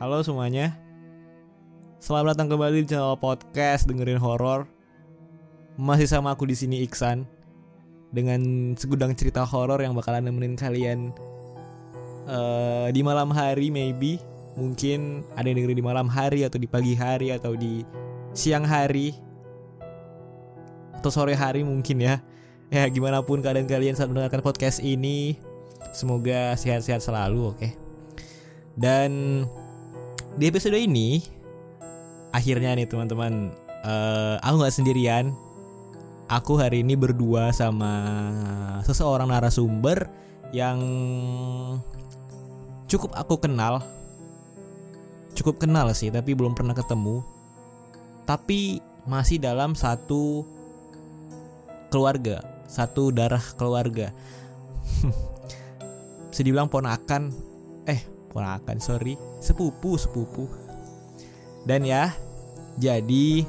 Halo semuanya. Selamat datang kembali di channel podcast dengerin horor. Masih sama aku di sini Iksan dengan segudang cerita horor yang bakalan nemenin kalian eh, di malam hari maybe. Mungkin ada yang dengerin di malam hari atau di pagi hari atau di siang hari atau sore hari mungkin ya. Ya gimana pun keadaan kalian saat mendengarkan podcast ini, semoga sehat-sehat selalu, oke. Dan di episode ini akhirnya nih teman-teman eh, aku nggak sendirian. Aku hari ini berdua sama seseorang narasumber yang cukup aku kenal. Cukup kenal sih tapi belum pernah ketemu. Tapi masih dalam satu keluarga satu darah keluarga. Bisa dibilang ponakan. Eh ponakan sorry. Sepupu sepupu. Dan ya jadi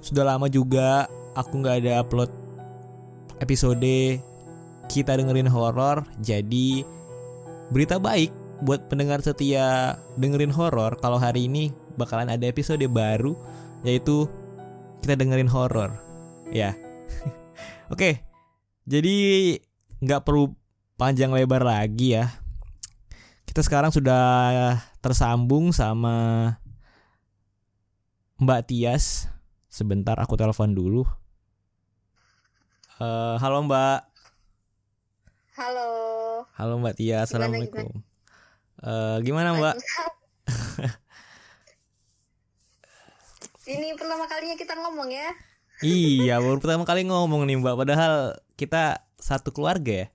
sudah lama juga aku nggak ada upload episode kita dengerin horor. Jadi berita baik buat pendengar setia dengerin horor kalau hari ini bakalan ada episode baru yaitu kita dengerin horor. Ya. Oke jadi nggak perlu panjang lebar lagi ya kita sekarang sudah tersambung sama Mbak Tias. Sebentar aku telepon dulu. Eh, halo Mbak. Halo. Halo Mbak Tias. Gimana, Assalamualaikum. Eh, gimana Mbak? Ini pertama kalinya kita ngomong ya. iya, baru pertama kali ngomong nih Mbak. Padahal kita satu keluarga ya.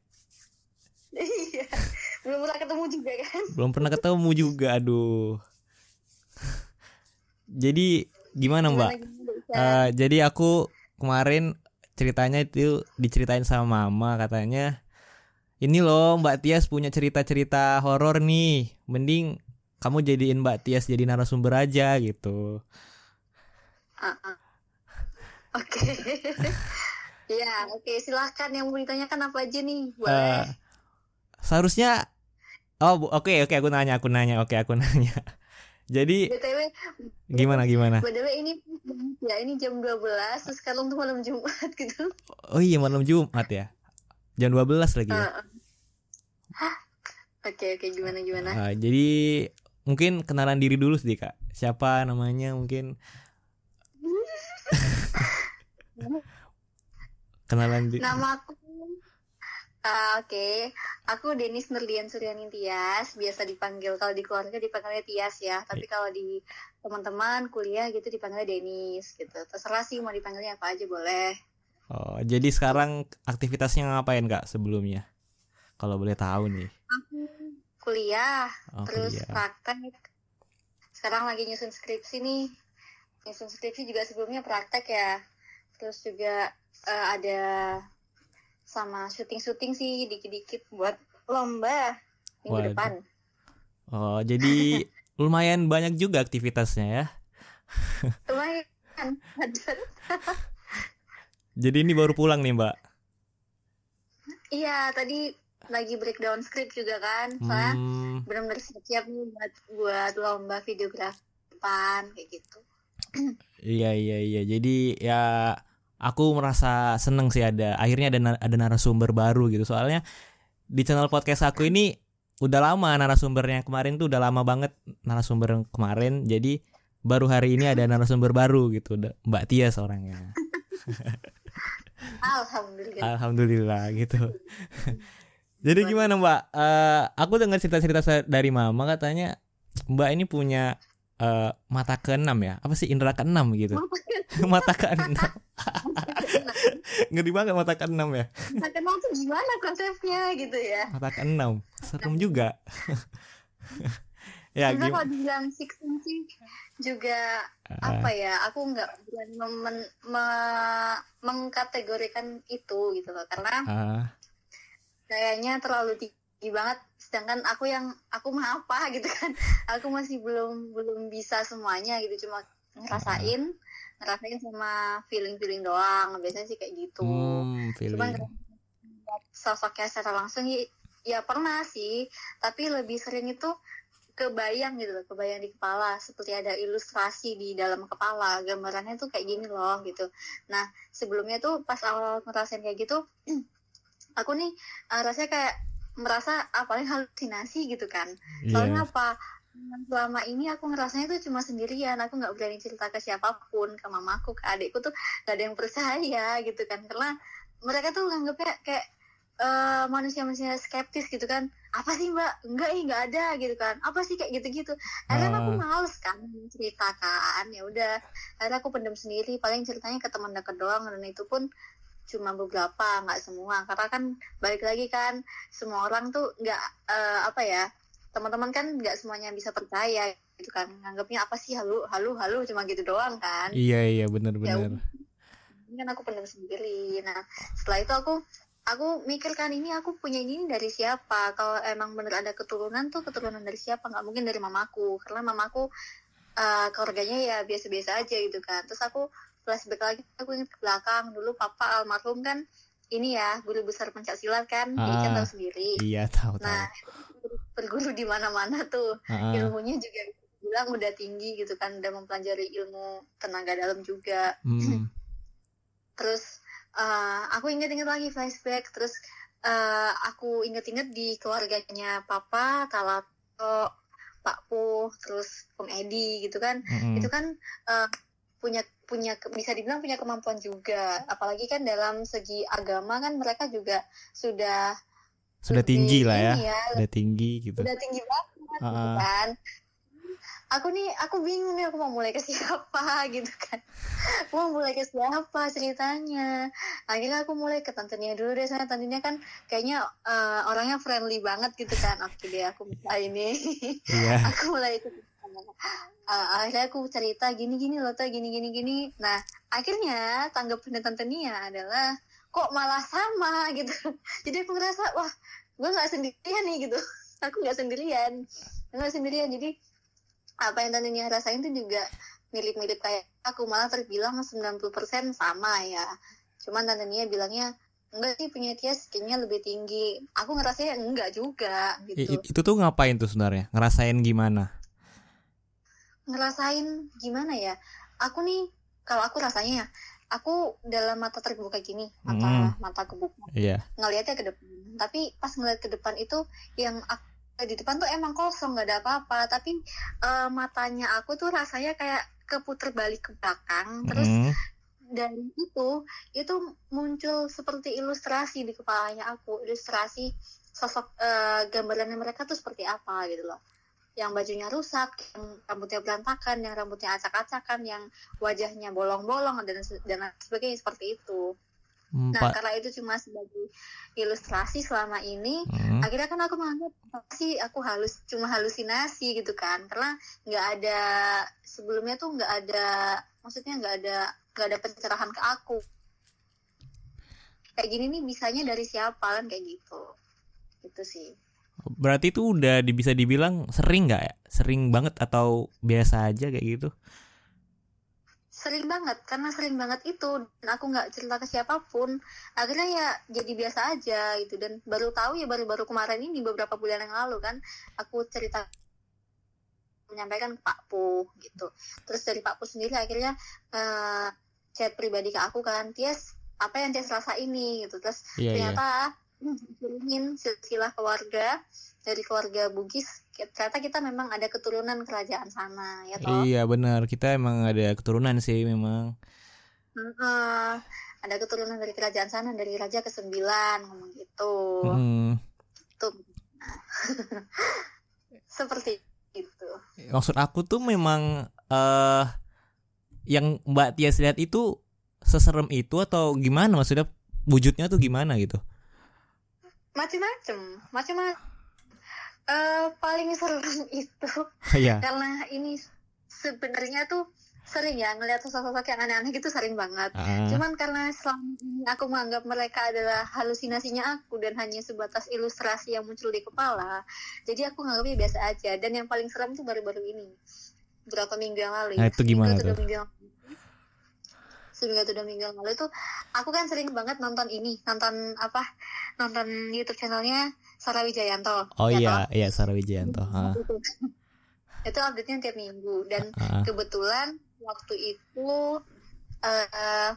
Belum pernah ketemu juga kan? Belum pernah ketemu juga. Aduh. Jadi gimana Mbak? Gimana, gimana, Ica? Eh, jadi aku kemarin ceritanya itu diceritain sama mama katanya ini loh Mbak Tias punya cerita-cerita horor nih mending kamu jadiin Mbak Tias jadi narasumber aja gitu Ah, ah. Oke. Ya, oke silahkan yang mau ditanyakan apa aja nih? Eh, Boleh. seharusnya oh oke oke aku nanya aku nanya oke aku nanya jadi BTW, gimana gimana BTW ini ya ini jam 12 terus sekarang tuh malam Jumat gitu. oh iya malam Jumat ya jam 12 lagi ya ah. Hah? Oke, oke gimana gimana? Eh, jadi mungkin kenalan diri dulu sih kak siapa namanya mungkin kenalan di Nama aku Ah, Oke, aku Denis Nurlian Suryani Tias, biasa dipanggil kalau di keluarga dipanggilnya Tias ya, tapi kalau di teman-teman kuliah gitu dipanggilnya Denis gitu. Terserah sih mau dipanggilnya apa aja boleh. Oh, jadi sekarang aktivitasnya ngapain kak sebelumnya? Kalau boleh tahu nih. Aku kuliah, Oh, terus kuliah. praktek. Sekarang lagi nyusun skripsi nih. Nyusun skripsi juga sebelumnya praktek ya. Terus juga eh, ada sama syuting-syuting sih dikit-dikit buat lomba minggu Waduh. depan. Oh, jadi lumayan banyak juga aktivitasnya ya. Lumayan. Jadi ini baru pulang nih mbak. Iya, tadi lagi breakdown script juga kan. Soalnya Hmm, benar-benar siap-siap nih buat buat lomba videografi depan kayak gitu. iya iya iya. Jadi ya aku merasa seneng sih ada akhirnya ada ada narasumber baru gitu. Soalnya di channel podcast aku ini udah lama narasumbernya kemarin tuh udah lama banget narasumber kemarin. Jadi baru hari ini ada narasumber baru gitu. Mbak Tias orangnya. Alhamdulillah. Alhamdulillah gitu. Jadi gimana Mbak? Eh, aku dengar cerita-cerita dari Mama katanya Mbak ini punya eh, mata keenam ya? Apa sih indera keenam gitu? mata keenam. Ngeri banget mata keenam ya. Nah, kenal tuh gimana konsepnya gitu ya? Mata keenam. Serem juga. ya gimana? kalau dibilang six sih juga apa ya? Aku nggak berani memen- me- mengkategorikan itu gitu loh, karena Ah, kayaknya terlalu tinggi banget. Sedangkan aku yang aku mah apa gitu kan? Aku masih belum belum bisa semuanya gitu, cuma ngerasain ngerasain sama feeling feeling doang. Biasanya sih kayak gitu. hmm, Cuman sosoknya secara langsung ya, ya pernah sih tapi lebih sering itu kebayang gitu loh, kebayang di kepala seperti ada ilustrasi di dalam kepala gambarannya tuh kayak gini loh gitu. Nah sebelumnya tuh pas awal ngerasain kayak gitu, aku nih uh, rasanya kayak merasa paling halusinasi gitu kan. Soalnya Iya. apa? Selama ini aku ngerasanya tuh cuma sendirian, aku nggak berani cerita ke siapa pun, ke mamaku, ke adikku tuh gak ada yang percaya gitu kan, karena mereka tuh nganggapnya kayak eh, manusia-manusia skeptis gitu kan apa sih mbak enggak ih nggak ada gitu kan apa sih kayak gitu-gitu akhirnya aku Ah. males kan ceritakan ya udah akhirnya aku pendam sendiri paling ceritanya ke teman dekat doang dan itu pun cuma beberapa nggak semua. Karena kan balik lagi kan semua orang tuh nggak eh, apa ya teman-teman kan nggak semuanya bisa percaya gitu kan. Nganggapnya apa sih halu halu halu cuma gitu doang kan. Iya iya ya benar-benar. ini kan aku pendam sendiri. Nah setelah itu aku aku mikir kan ini aku punya ini dari siapa? Kalau emang bener ada keturunan tuh keturunan dari siapa? Nggak mungkin dari mamaku. Karena mamaku eh, keluarganya ya biasa-biasa aja gitu kan. Terus aku flashback lagi aku ingat ke belakang dulu papa almarhum kan ini ya guru besar pencaksilat kan jadi kan Ah. tahu sendiri Iya tahu tahu. nah berguru di mana-mana tuh Ah, ilmunya juga bilang udah tinggi gitu kan udah mempelajari ilmu tenaga dalam juga hmm. terus eh, aku inget-inget lagi flashback terus eh, aku inget-inget di keluarganya papa Talato Pak Pu terus Om Edi gitu kan Mm-mm. itu kan eh, punya punya bisa dibilang punya kemampuan juga apalagi kan dalam segi agama kan mereka juga sudah Sudah tinggi lah ya. ya, Sudah tinggi gitu. udah tinggi banget gitu Ah. kan aku nih aku bingung nih aku mau mulai ke siapa gitu kan Aku mau mulai ke siapa ceritanya akhirnya aku mulai ke tantenya dulu deh soalnya tantenya kan kayaknya eh, orangnya friendly banget gitu kan oke deh aku mulai ini Iya. aku mulai ikut Eh, akhirnya aku cerita gini gini loh tuh gini gini gini. Nah akhirnya tanggapan tante Nia adalah kok malah sama? Gitu. Jadi aku ngerasa wah gue nggak sendirian nih gitu. Aku nggak sendirian. Nggak sendirian. Jadi apa yang tante Nia rasain tuh juga mirip-mirip kayak aku malah terbilang 90% sama ya. Cuman tante Nia bilangnya enggak sih punya Tias kayaknya lebih tinggi. Aku ngerasanya enggak juga gitu. i- itu tuh ngapain tuh sebenarnya? Ngerasain gimana? Ngerasain gimana ya? Aku nih kalau aku rasanya ya aku dalam mata terbuka gini mata mata kebuka Iya. ngelihatnya ke depan. Tapi pas ngeliat ke depan itu yang aku di depan tuh emang kosong nggak ada apa-apa. Tapi eh, matanya aku tuh rasanya kayak keputer balik ke belakang. Terus Mm. dari itu itu muncul seperti ilustrasi di kepalanya aku. Ilustrasi sosok eh, gambarannya mereka tuh seperti apa gitu loh yang bajunya rusak, yang rambutnya berantakan, yang rambutnya acak-acakan, yang wajahnya bolong-bolong dan dan sebagainya seperti itu. Nah, Empat. karena itu cuma sebagai ilustrasi selama ini, Mm. akhirnya kan aku menganggap apa sih aku halus cuma halusinasi gitu kan karena nggak ada sebelumnya tuh nggak ada maksudnya nggak ada nggak ada pencerahan ke aku kayak gini nih bisanya dari siapa kan kayak gitu gitu sih Berarti itu udah bisa dibilang sering nggak ya? Sering banget atau biasa aja kayak gitu? sering banget karena sering banget itu dan aku nggak cerita ke siapa pun akhirnya ya jadi biasa aja gitu dan baru tahu ya baru-baru kemarin ini beberapa bulan yang lalu kan aku cerita menyampaikan ke Pak Pu gitu terus dari Pak Pu sendiri akhirnya eh, chat pribadi ke aku kan Tias apa yang Tias rasa ini gitu terus Iya iya. ternyata hmm, kirimin silsilah keluarga dari keluarga Bugis ternyata kita memang ada keturunan kerajaan sana ya toh Iya benar. Kita emang ada keturunan sih memang. Heeh. ada keturunan dari kerajaan sana dari raja ke sembilan ngomong gitu Mm. tuh Nah. seperti itu Maksud aku tuh memang eh yang Mbak Tias lihat itu seserem itu atau gimana? Maksudnya wujudnya tuh gimana gitu? Macam-macam macam-macam Eh, paling serem itu Iya. karena ini sebenarnya tuh sering ya ngelihat sosok-sosok yang aneh-aneh gitu sering banget Ah, Cuman karena selama ini aku menganggap mereka adalah halusinasinya aku dan hanya sebatas ilustrasi yang muncul di kepala, jadi aku nganggapnya biasa aja. Dan yang paling serem tuh baru-baru ini, berapa minggu yang lalu. Nah, ya. itu gimana Seminggu atau tuh? minggu yang seminggu atau dua minggu yang lalu itu aku kan sering banget nonton ini nonton apa nonton YouTube channelnya Sarah Wijayanto Oh ya iya, toh? iya Sarah Wijayanto. Itu. itu update-nya tiap minggu dan Ah, kebetulan waktu itu eh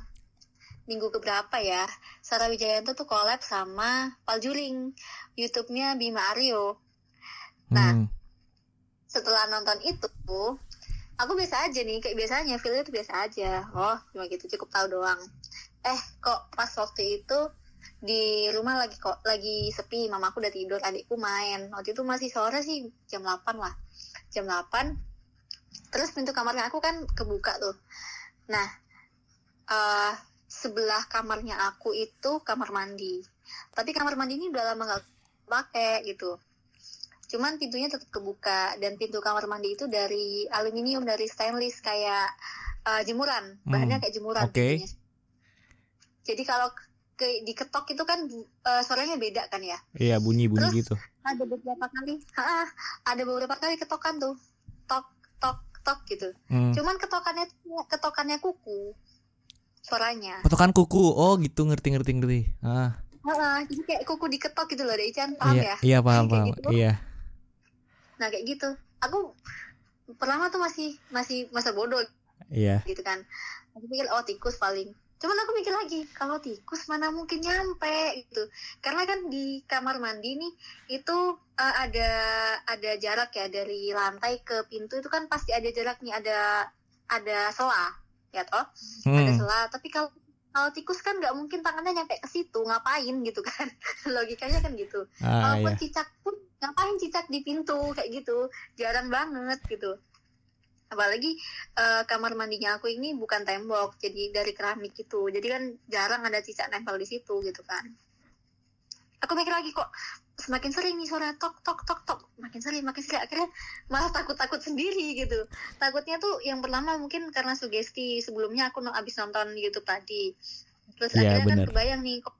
minggu keberapa ya Sarah Wijayanto tuh collab sama Paljuring YouTube-nya Bima Aryo Nah, hmm. setelah nonton itu aku biasa aja nih kayak biasanya feelnya tuh biasa aja. Oh cuma gitu cukup tahu doang. Eh kok pas waktu itu di rumah lagi kok lagi sepi mamaku udah tidur adikku main. Waktu itu masih sore sih jam 8 lah. Jam 8 terus pintu kamarnya aku kan kebuka tuh. Nah eh sebelah kamarnya aku itu kamar mandi. Tapi kamar mandi ini udah lama nggak pakai gitu cuman pintunya tetap kebuka dan pintu kamar mandi itu dari aluminium dari stainless kayak eh, jemuran bahannya Hmm, kayak jemuran oke. pintunya. jadi kalau ke diketok itu kan eh, suaranya beda kan ya Iya bunyi-bunyi Terus? gitu. ada beberapa kali ha, ada beberapa kali ketokan tuh tok tok tok gitu Hmm. cuman ketokannya ketokannya kuku suaranya Potongan kuku. Oh gitu ngerti ngerti ngerti. Ah, Ha, jadi kayak kuku diketok gitu loh Dek Ican paham iya ya iya paham Kayak paham. gitu. Iya. Nah kayak gitu. Aku pertama tuh masih masih masa bodoh Iya. gitu kan. Aku pikir oh tikus paling. Cuman aku mikir lagi kalau tikus mana mungkin nyampe gitu. Karena kan di kamar mandi nih itu eh, ada ada jarak ya dari lantai ke pintu itu kan pasti ada jarak nih ada ada sela ya toh? Ada Hmm. sela. Tapi kalau kalau tikus kan nggak mungkin tangannya nyampe ke situ ngapain gitu kan? Logikanya kan gitu. Ah Walaupun iya. cicak pun ngapain cicak di pintu? Kayak gitu. Jarang banget gitu. Apalagi eh, kamar mandinya aku ini bukan tembok jadi dari keramik gitu. Jadi kan jarang ada cicak nempel di situ gitu kan. Aku mikir lagi kok semakin sering nih suara tok tok tok tok. Makin sering makin sering. Akhirnya malah takut takut sendiri gitu. Takutnya tuh yang pertama mungkin karena sugesti sebelumnya aku no, abis nonton YouTube tadi. Terus Iya, akhirnya kan benar. kebayang nih kok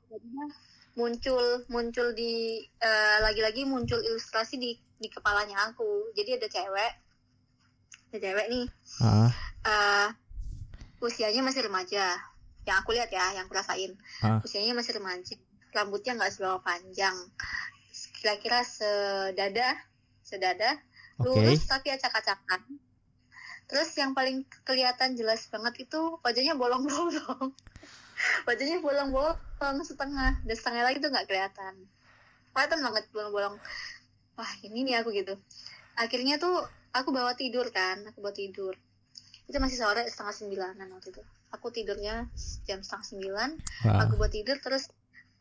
muncul muncul di eh, lagi-lagi muncul ilustrasi di di kepalanya aku. Jadi ada cewek ada cewek nih. Ah, eh usianya masih remaja. Yang aku lihat ya yang aku rasain. Ah. usianya masih remaja. Rambutnya nggak seberapa panjang. Kira-kira sedada sedada lurus tapi acak-acakan. Terus yang paling kelihatan jelas banget itu wajahnya bolong-bolong wajahnya bolong-bolong setengah. Dan setengah lagi tuh nggak kelihatan. Kelihatan banget bolong-bolong. Wah ini nih aku gitu. Akhirnya tuh aku bawa tidur kan aku bawa tidur. Itu masih sore setengah sembilanan waktu itu. Aku tidurnya jam setengah sembilan. Wah. aku buat tidur terus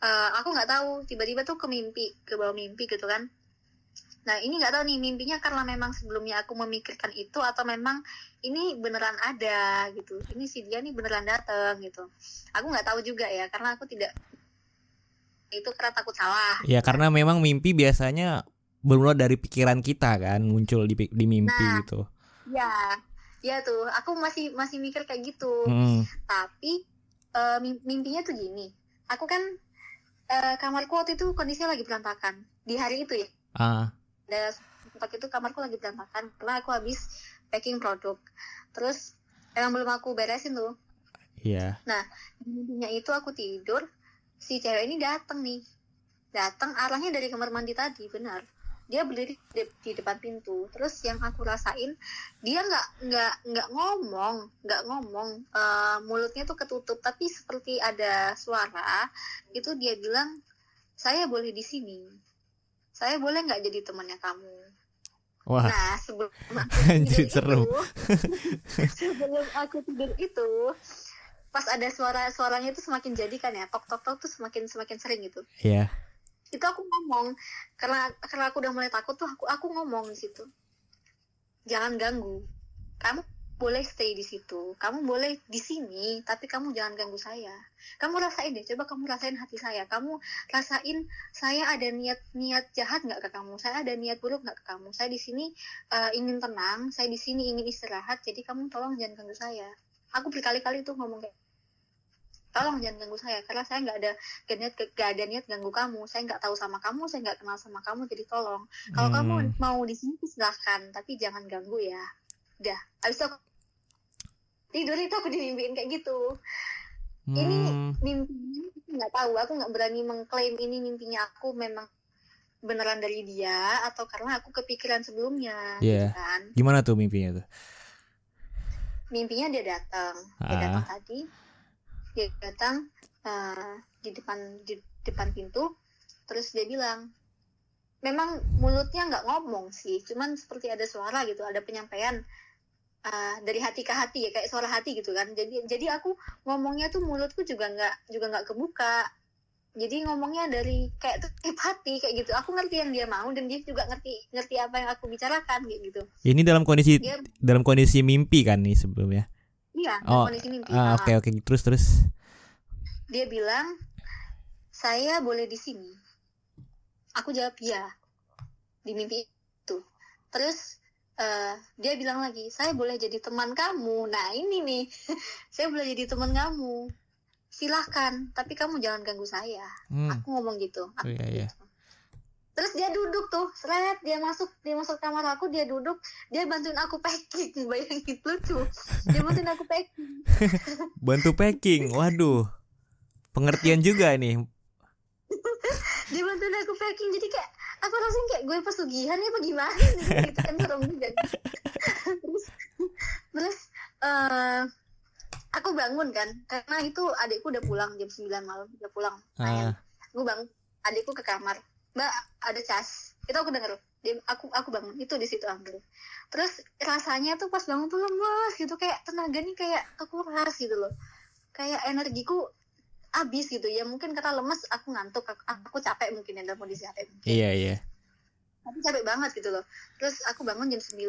eh, aku nggak tahu tiba-tiba tuh ke mimpi ke bawah mimpi gitu kan nah ini nggak tahu nih mimpinya karena memang sebelumnya aku memikirkan itu atau memang ini beneran ada gitu. Ini si dia nih beneran dateng gitu. Aku nggak tahu juga ya karena aku tidak itu karena takut salah. Ya karena memang mimpi biasanya bermula dari pikiran kita kan muncul di di mimpi Nah. gitu. ya ya tuh aku masih masih mikir kayak gitu. Hmm. tapi mim- mimpinya tuh gini. Aku kan eh, kamarku waktu itu kondisinya lagi berantakan. Di hari itu ya. Ah, ada itu kamarku lagi berantakan karena aku habis packing produk. Terus emang belum aku beresin tuh. Iya. mimpinya itu aku tidur si cewek ini datang nih. Datang arahnya dari kamar mandi tadi benar. Dia berdiri di, di depan pintu. Terus yang aku rasain dia nggak nggak nggak ngomong nggak ngomong eh, mulutnya tuh ketutup. Tapi seperti ada suara itu dia bilang saya boleh di sini saya boleh nggak jadi temannya kamu Wah, Nah, sebelum aku Anjir, tidur seru. itu, sebelum aku tidur itu, pas ada suara-suaranya itu semakin jadi kan ya, tok tok tok tuh semakin semakin sering gitu. iya. Itu aku ngomong karena karena aku udah mulai takut tuh aku aku ngomong di situ. Jangan ganggu. Kamu boleh stay di situ. Kamu boleh di sini, tapi kamu jangan ganggu saya. Kamu rasain deh, coba kamu rasain hati saya. Kamu rasain saya ada niat niat jahat nggak ke kamu. Saya ada niat buruk nggak ke kamu. Saya di sini eh, ingin tenang. Saya di sini ingin istirahat. Jadi kamu tolong jangan ganggu saya. Aku berkali-kali tuh ngomong kayak tolong jangan ganggu saya karena saya nggak ada gak niat gak ada niat ganggu kamu saya nggak tahu sama kamu saya nggak kenal sama kamu jadi tolong kalau Hmm. kamu mau di sini silahkan tapi jangan ganggu ya udah abis itu aku tidur itu aku dimimpiin kayak gitu ini Hmm. mimpinya aku nggak tahu aku nggak berani mengklaim ini mimpinya aku memang beneran dari dia atau karena aku kepikiran sebelumnya Iya. gitu kan Gimana tuh mimpinya tuh? mimpinya dia datang dia Ah. datang tadi dia datang eh, di depan di depan pintu terus dia bilang memang mulutnya nggak ngomong sih cuman seperti ada suara gitu ada penyampaian eh, dari hati ke hati ya kayak suara hati gitu kan. Jadi jadi aku ngomongnya tuh mulutku juga nggak juga nggak kebuka. Jadi ngomongnya dari kayak tetep hati kayak gitu. Aku ngerti yang dia mau dan dia juga ngerti ngerti apa yang aku bicarakan kayak gitu. Ini dalam kondisi dia dalam kondisi mimpi kan nih sebelumnya. iya Oh, kondisi mimpi. Ah, Ah. oke oke. Terus terus. dia bilang saya boleh di sini. Aku jawab ya di mimpi itu. Terus eh, dia bilang lagi saya boleh jadi teman kamu nah ini nih saya boleh jadi teman kamu silahkan tapi kamu jangan ganggu saya Hmm. aku ngomong gitu Oh, Aku iya, iya. gitu. terus dia duduk tuh seret dia masuk dia masuk kamar aku dia duduk dia bantuin aku packing bayangin lucu dia bantuin aku packing Bantu packing. Waduh. Pengertian juga nih. dia bantuin aku packing jadi kayak aku rasanya kayak gue pesugihan ya apa gimana gitu kan serem juga. Terus terus eh, aku bangun kan karena itu adikku udah pulang jam 9 malam udah pulang main Ah, gue bangun adikku ke kamar. Mbak ada cas. Itu aku denger. Dia aku aku bangun. Itu di situ ambil. Terus rasanya tuh pas bangun tuh lemas gitu kayak tenaga nih kayak kekuras gitu loh. Kayak energiku habis gitu ya. Mungkin karena lemes aku ngantuk aku, aku capek mungkin ya dalam kondisi capek mungkin. iya iya. tapi capek banget gitu loh. Terus aku bangun jam 9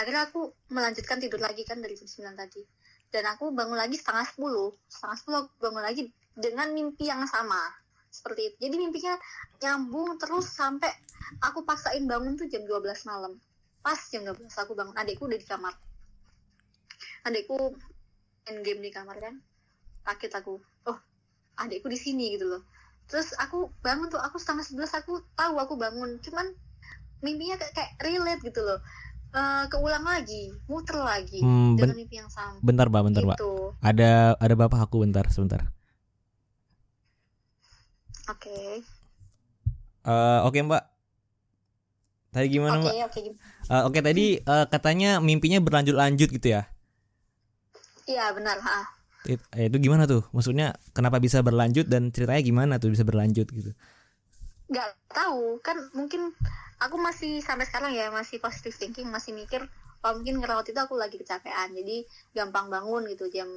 akhirnya aku melanjutkan tidur lagi kan dari jam 9 tadi. Dan aku bangun lagi setengah 10 setengah 10 aku bangun lagi dengan mimpi yang sama. Seperti itu. Jadi mimpinya nyambung terus sampai aku paksain bangun tuh jam 12 malam. Pas jam 12 aku bangun. Adikku udah di kamar. Adikku main game di kamar kan. Kaget aku. Oh adikku di sini gitu loh terus aku bangun tuh aku setengah sebelas aku tahu aku bangun cuman mimpinya kayak, kayak relate gitu loh Eh, keulang lagi muter lagi Hmm, dengan ben- mimpi yang sama bentar Pak, bentar Pak. gitu Ada ada bapak aku bentar sebentar. oke Eh, oke Mbak. Tadi gimana oke Mbak? oke Eh, oke tadi eh, katanya mimpinya berlanjut-lanjut gitu ya. iya benar ha It- eh, itu gimana tuh? Maksudnya kenapa bisa berlanjut dan ceritanya gimana tuh bisa berlanjut gitu? nggak tahu kan mungkin aku masih sampai sekarang ya masih positive thinking masih mikir oh mungkin ngerawat itu aku lagi kecapean jadi gampang bangun gitu jam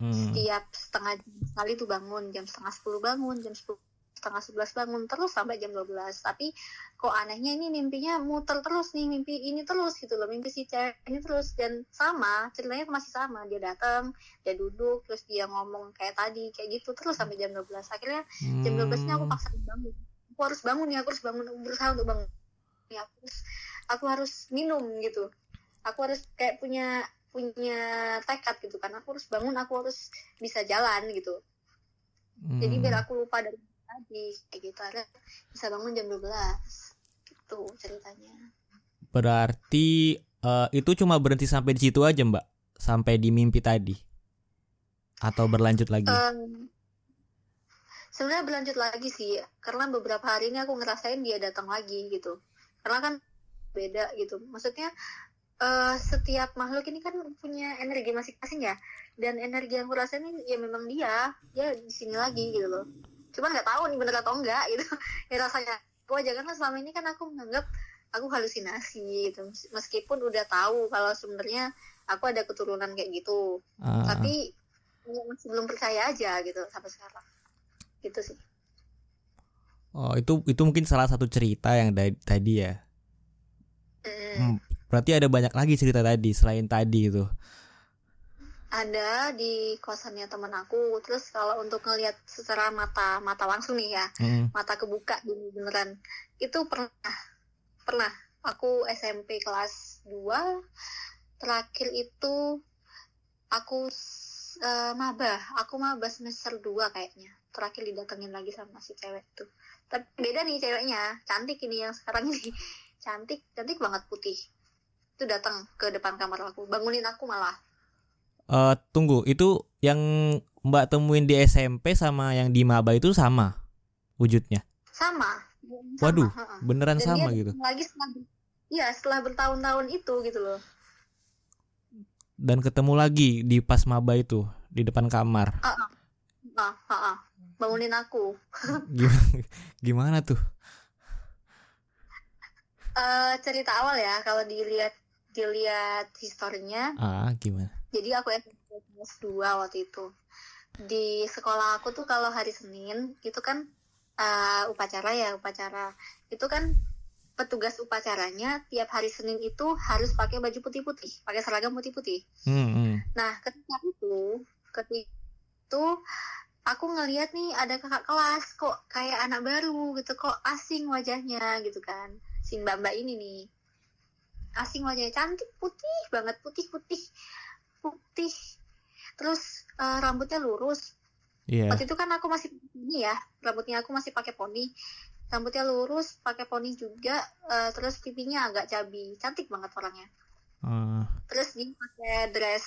Hmm. setiap setengah sekali tuh bangun jam setengah sepuluh bangun jam sepuluh setengah sebelas bangun terus sampai jam 12 tapi kok anehnya ini mimpinya muter terus nih mimpi ini terus gitu loh mimpi si cewek ini terus. Dan sama ceritanya masih sama dia datang dia duduk terus dia ngomong kayak tadi kayak gitu terus sampai jam 12 akhirnya jam 12 nya aku Hmm. paksa bangun. Aku harus bangun ya aku harus bangun aku berusaha untuk bangun. Ya aku harus aku harus minum gitu. Aku harus kayak punya punya tekad gitu kan. Aku harus bangun aku harus bisa jalan gitu. Jadi Hmm. biar aku lupa dari tadi kayak gitu. Akhirnya bisa bangun jam 12 gitu ceritanya. Berarti eh, itu cuma berhenti sampai di situ aja Mbak, sampai di mimpi tadi, atau berlanjut lagi? Em, sebenarnya berlanjut lagi sih. Karena beberapa hari ini aku ngerasain dia datang lagi gitu. Karena kan beda gitu. Maksudnya eh, setiap makhluk ini kan punya energi masing-masing ya. Dan energi yang aku rasain ya memang dia. Dia di sini lagi gitu loh cuman nggak tahu nih bener atau enggak gitu ya rasanya aku aja karena selama ini kan aku menganggap aku halusinasi gitu meskipun udah tahu kalau sebenarnya aku ada keturunan kayak gitu Ah, tapi ya masih belum percaya aja gitu sampai sekarang gitu sih oh itu itu mungkin salah satu cerita yang da- tadi ya. Mm. Hmm, Berarti ada banyak lagi cerita tadi selain tadi itu. Ada di kosannya teman aku. Terus kalau untuk ngelihat secara mata mata langsung nih ya Hmm. mata kebuka gini beneran. Itu pernah pernah. Aku SMP kelas 2 terakhir itu aku eh, maba. Aku maba semester 2 kayaknya. Terakhir didatengin lagi sama si cewek tuh tapi beda nih ceweknya. Cantik ini yang sekarang ini. Cantik cantik banget putih. Itu datang ke depan kamar aku. Bangunin aku malah Eh, tunggu, itu yang Mbak temuin di SMP sama yang di Maba itu sama wujudnya. sama Sama, Waduh, beneran Dan sama gitu. lagi setelah Iya setelah bertahun-tahun itu gitu loh Dan ketemu lagi di pas maba itu di depan kamar. ah ah ah bangunin aku Gimana, gimana tuh? Eh cerita awal ya kalau dilihat dilihat historinya Ah, gimana? Jadi aku SMP kelas 2 waktu itu di sekolah aku tuh kalau hari Senin itu kan eh, upacara ya upacara itu kan petugas upacaranya tiap hari Senin itu harus pakai baju putih-putih pakai seragam putih-putih Hmm, hmm. Nah, ketika itu, ketika itu aku ngeliat nih ada kakak kelas kok kayak anak baru gitu, kok asing wajahnya gitu kan. Si mbak-mbak ini nih. Asing wajahnya cantik, putih banget, putih-putih. Putih. Terus eh, rambutnya lurus. Iya. Waktu itu kan aku masih ini ya, rambutnya aku masih pakai poni. Rambutnya lurus, pakai poni juga, eh, terus pipinya agak cabi. Cantik banget orangnya. Ah, terus dia pakai dress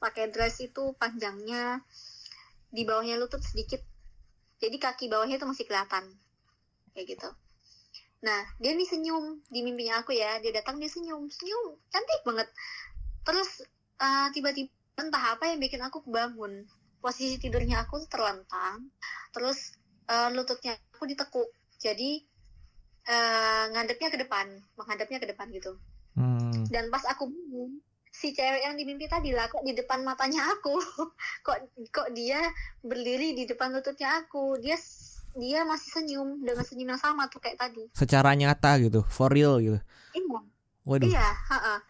pakai dress itu panjangnya di bawahnya lutut sedikit. Jadi kaki bawahnya itu masih kelihatan. Kayak gitu. Nah dia nih senyum di mimpinya aku ya. Dia datang dia senyum. Senyum. Cantik banget. Terus eh, tiba-tiba entah apa yang bikin aku bangun posisi tidurnya aku terlentang terus eh, lututnya aku ditekuk jadi eh, ngadepnya ke depan menghadapnya ke depan gitu hmm. dan pas aku bangun si cewek yang di mimpi tadi lah kok di depan matanya aku kok kok dia berdiri di depan lututnya aku dia dia masih senyum dengan senyum yang sama tuh kayak tadi Secara nyata gitu, for real gitu. iya Waduh. iya ha-ha.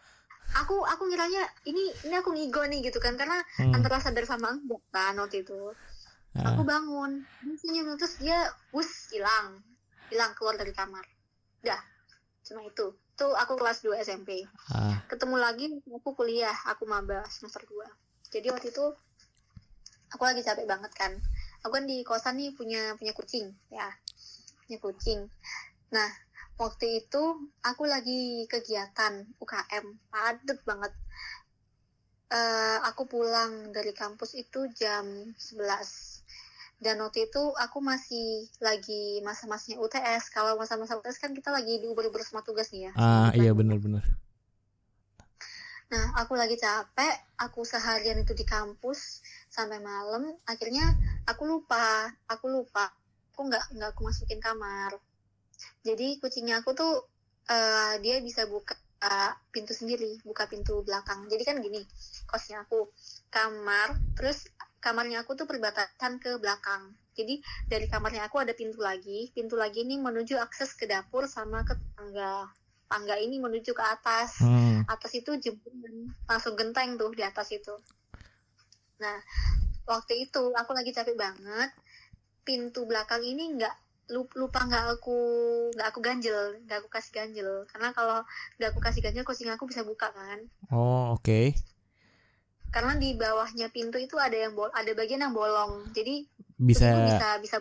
Aku aku ngiranya ini ini aku ngigo nih gitu kan. Karena Hmm. antara sadar sama enggak kan waktu itu. Ah, aku bangun dia senyum terus dia bus hilang. Hilang keluar dari kamar. Dah cuma itu. Tuh aku kelas 2 SMP ah. ketemu lagi aku kuliah aku maba semester 2 jadi waktu itu aku lagi capek banget kan. Aku kan di kosan nih punya punya kucing ya. Punya kucing. Nah waktu itu aku lagi kegiatan UKM padet banget. Eh, aku pulang dari kampus itu jam 11 dan waktu itu aku masih lagi masa-masanya UTS kalau masa-masa UTS kan kita lagi diuber-uber sama tugas nih ya. Ah, iya bener-bener. Nah, aku lagi capek, aku seharian itu di kampus sampai malam. Akhirnya aku lupa, aku lupa, aku nggak nggak aku masukin kamar. Jadi kucingnya aku tuh eh, dia bisa buka eh, pintu sendiri, buka pintu belakang. Jadi kan gini, kosnya aku kamar, terus kamarnya aku tuh perbatasan ke belakang. Jadi dari kamarnya aku ada pintu lagi, pintu lagi ini menuju akses ke dapur sama ke tangga. Tangga ini menuju ke atas Hmm. atas itu jembatan langsung genteng tuh di atas itu nah waktu itu aku lagi capek banget pintu belakang ini nggak lupa nggak aku nggak aku ganjel nggak aku kasih ganjel karena kalau nggak aku kasih ganjel kucing aku bisa buka kan Oh, oke. karena di bawahnya pintu itu ada yang bol ada bagian yang bolong jadi Bisa bisa bisa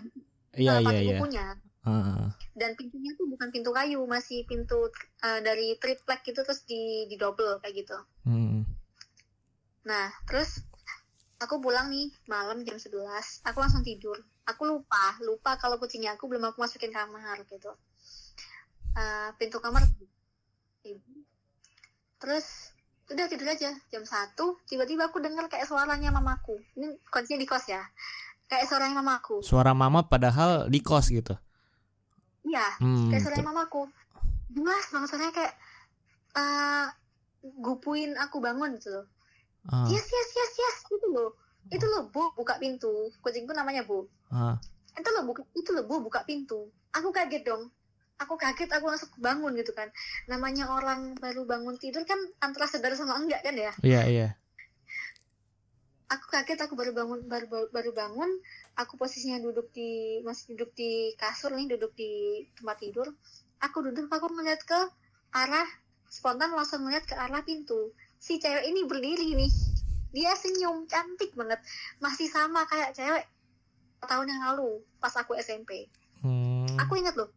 iya uh, iya pakai iya. kukunya Ah, dan pintunya tuh bukan pintu kayu masih pintu uh, dari triplek gitu terus di di double kayak gitu hmm. Nah, terus aku pulang nih malam jam 11. Aku langsung tidur. Aku lupa, lupa kalau kucingnya aku belum aku masukin kamar gitu. Eh, pintu kamar terus udah tidur aja jam 1 tiba-tiba aku dengar kayak suaranya mamaku. Ini kuncinya di kos ya? Kayak suaranya mamaku. Suara mama padahal di kos gitu. iya Hmm. kayak suaranya mamaku. Jelas banget suaranya kayak eh gupuin aku bangun gitu loh. Ah, yes yes yes yes itu loh itu loh bu buka pintu. Kucingku namanya bu. Ah. itu loh buka itu loh bu buka pintu. Aku kaget dong. Aku kaget aku langsung bangun gitu kan. Namanya orang baru bangun tidur kan antara sadar sama enggak kan ya? Iya iya. aku kaget aku baru bangun baru baru, baru bangun. Aku posisinya duduk di masih duduk di kasur nih duduk di tempat tidur. Aku duduk aku ngeliat ke arah spontan langsung ngeliat ke arah pintu. Si cewek ini berdiri nih dia senyum cantik banget. Masih sama kayak cewek tahun yang lalu pas aku SMP Hmm. aku ingat loh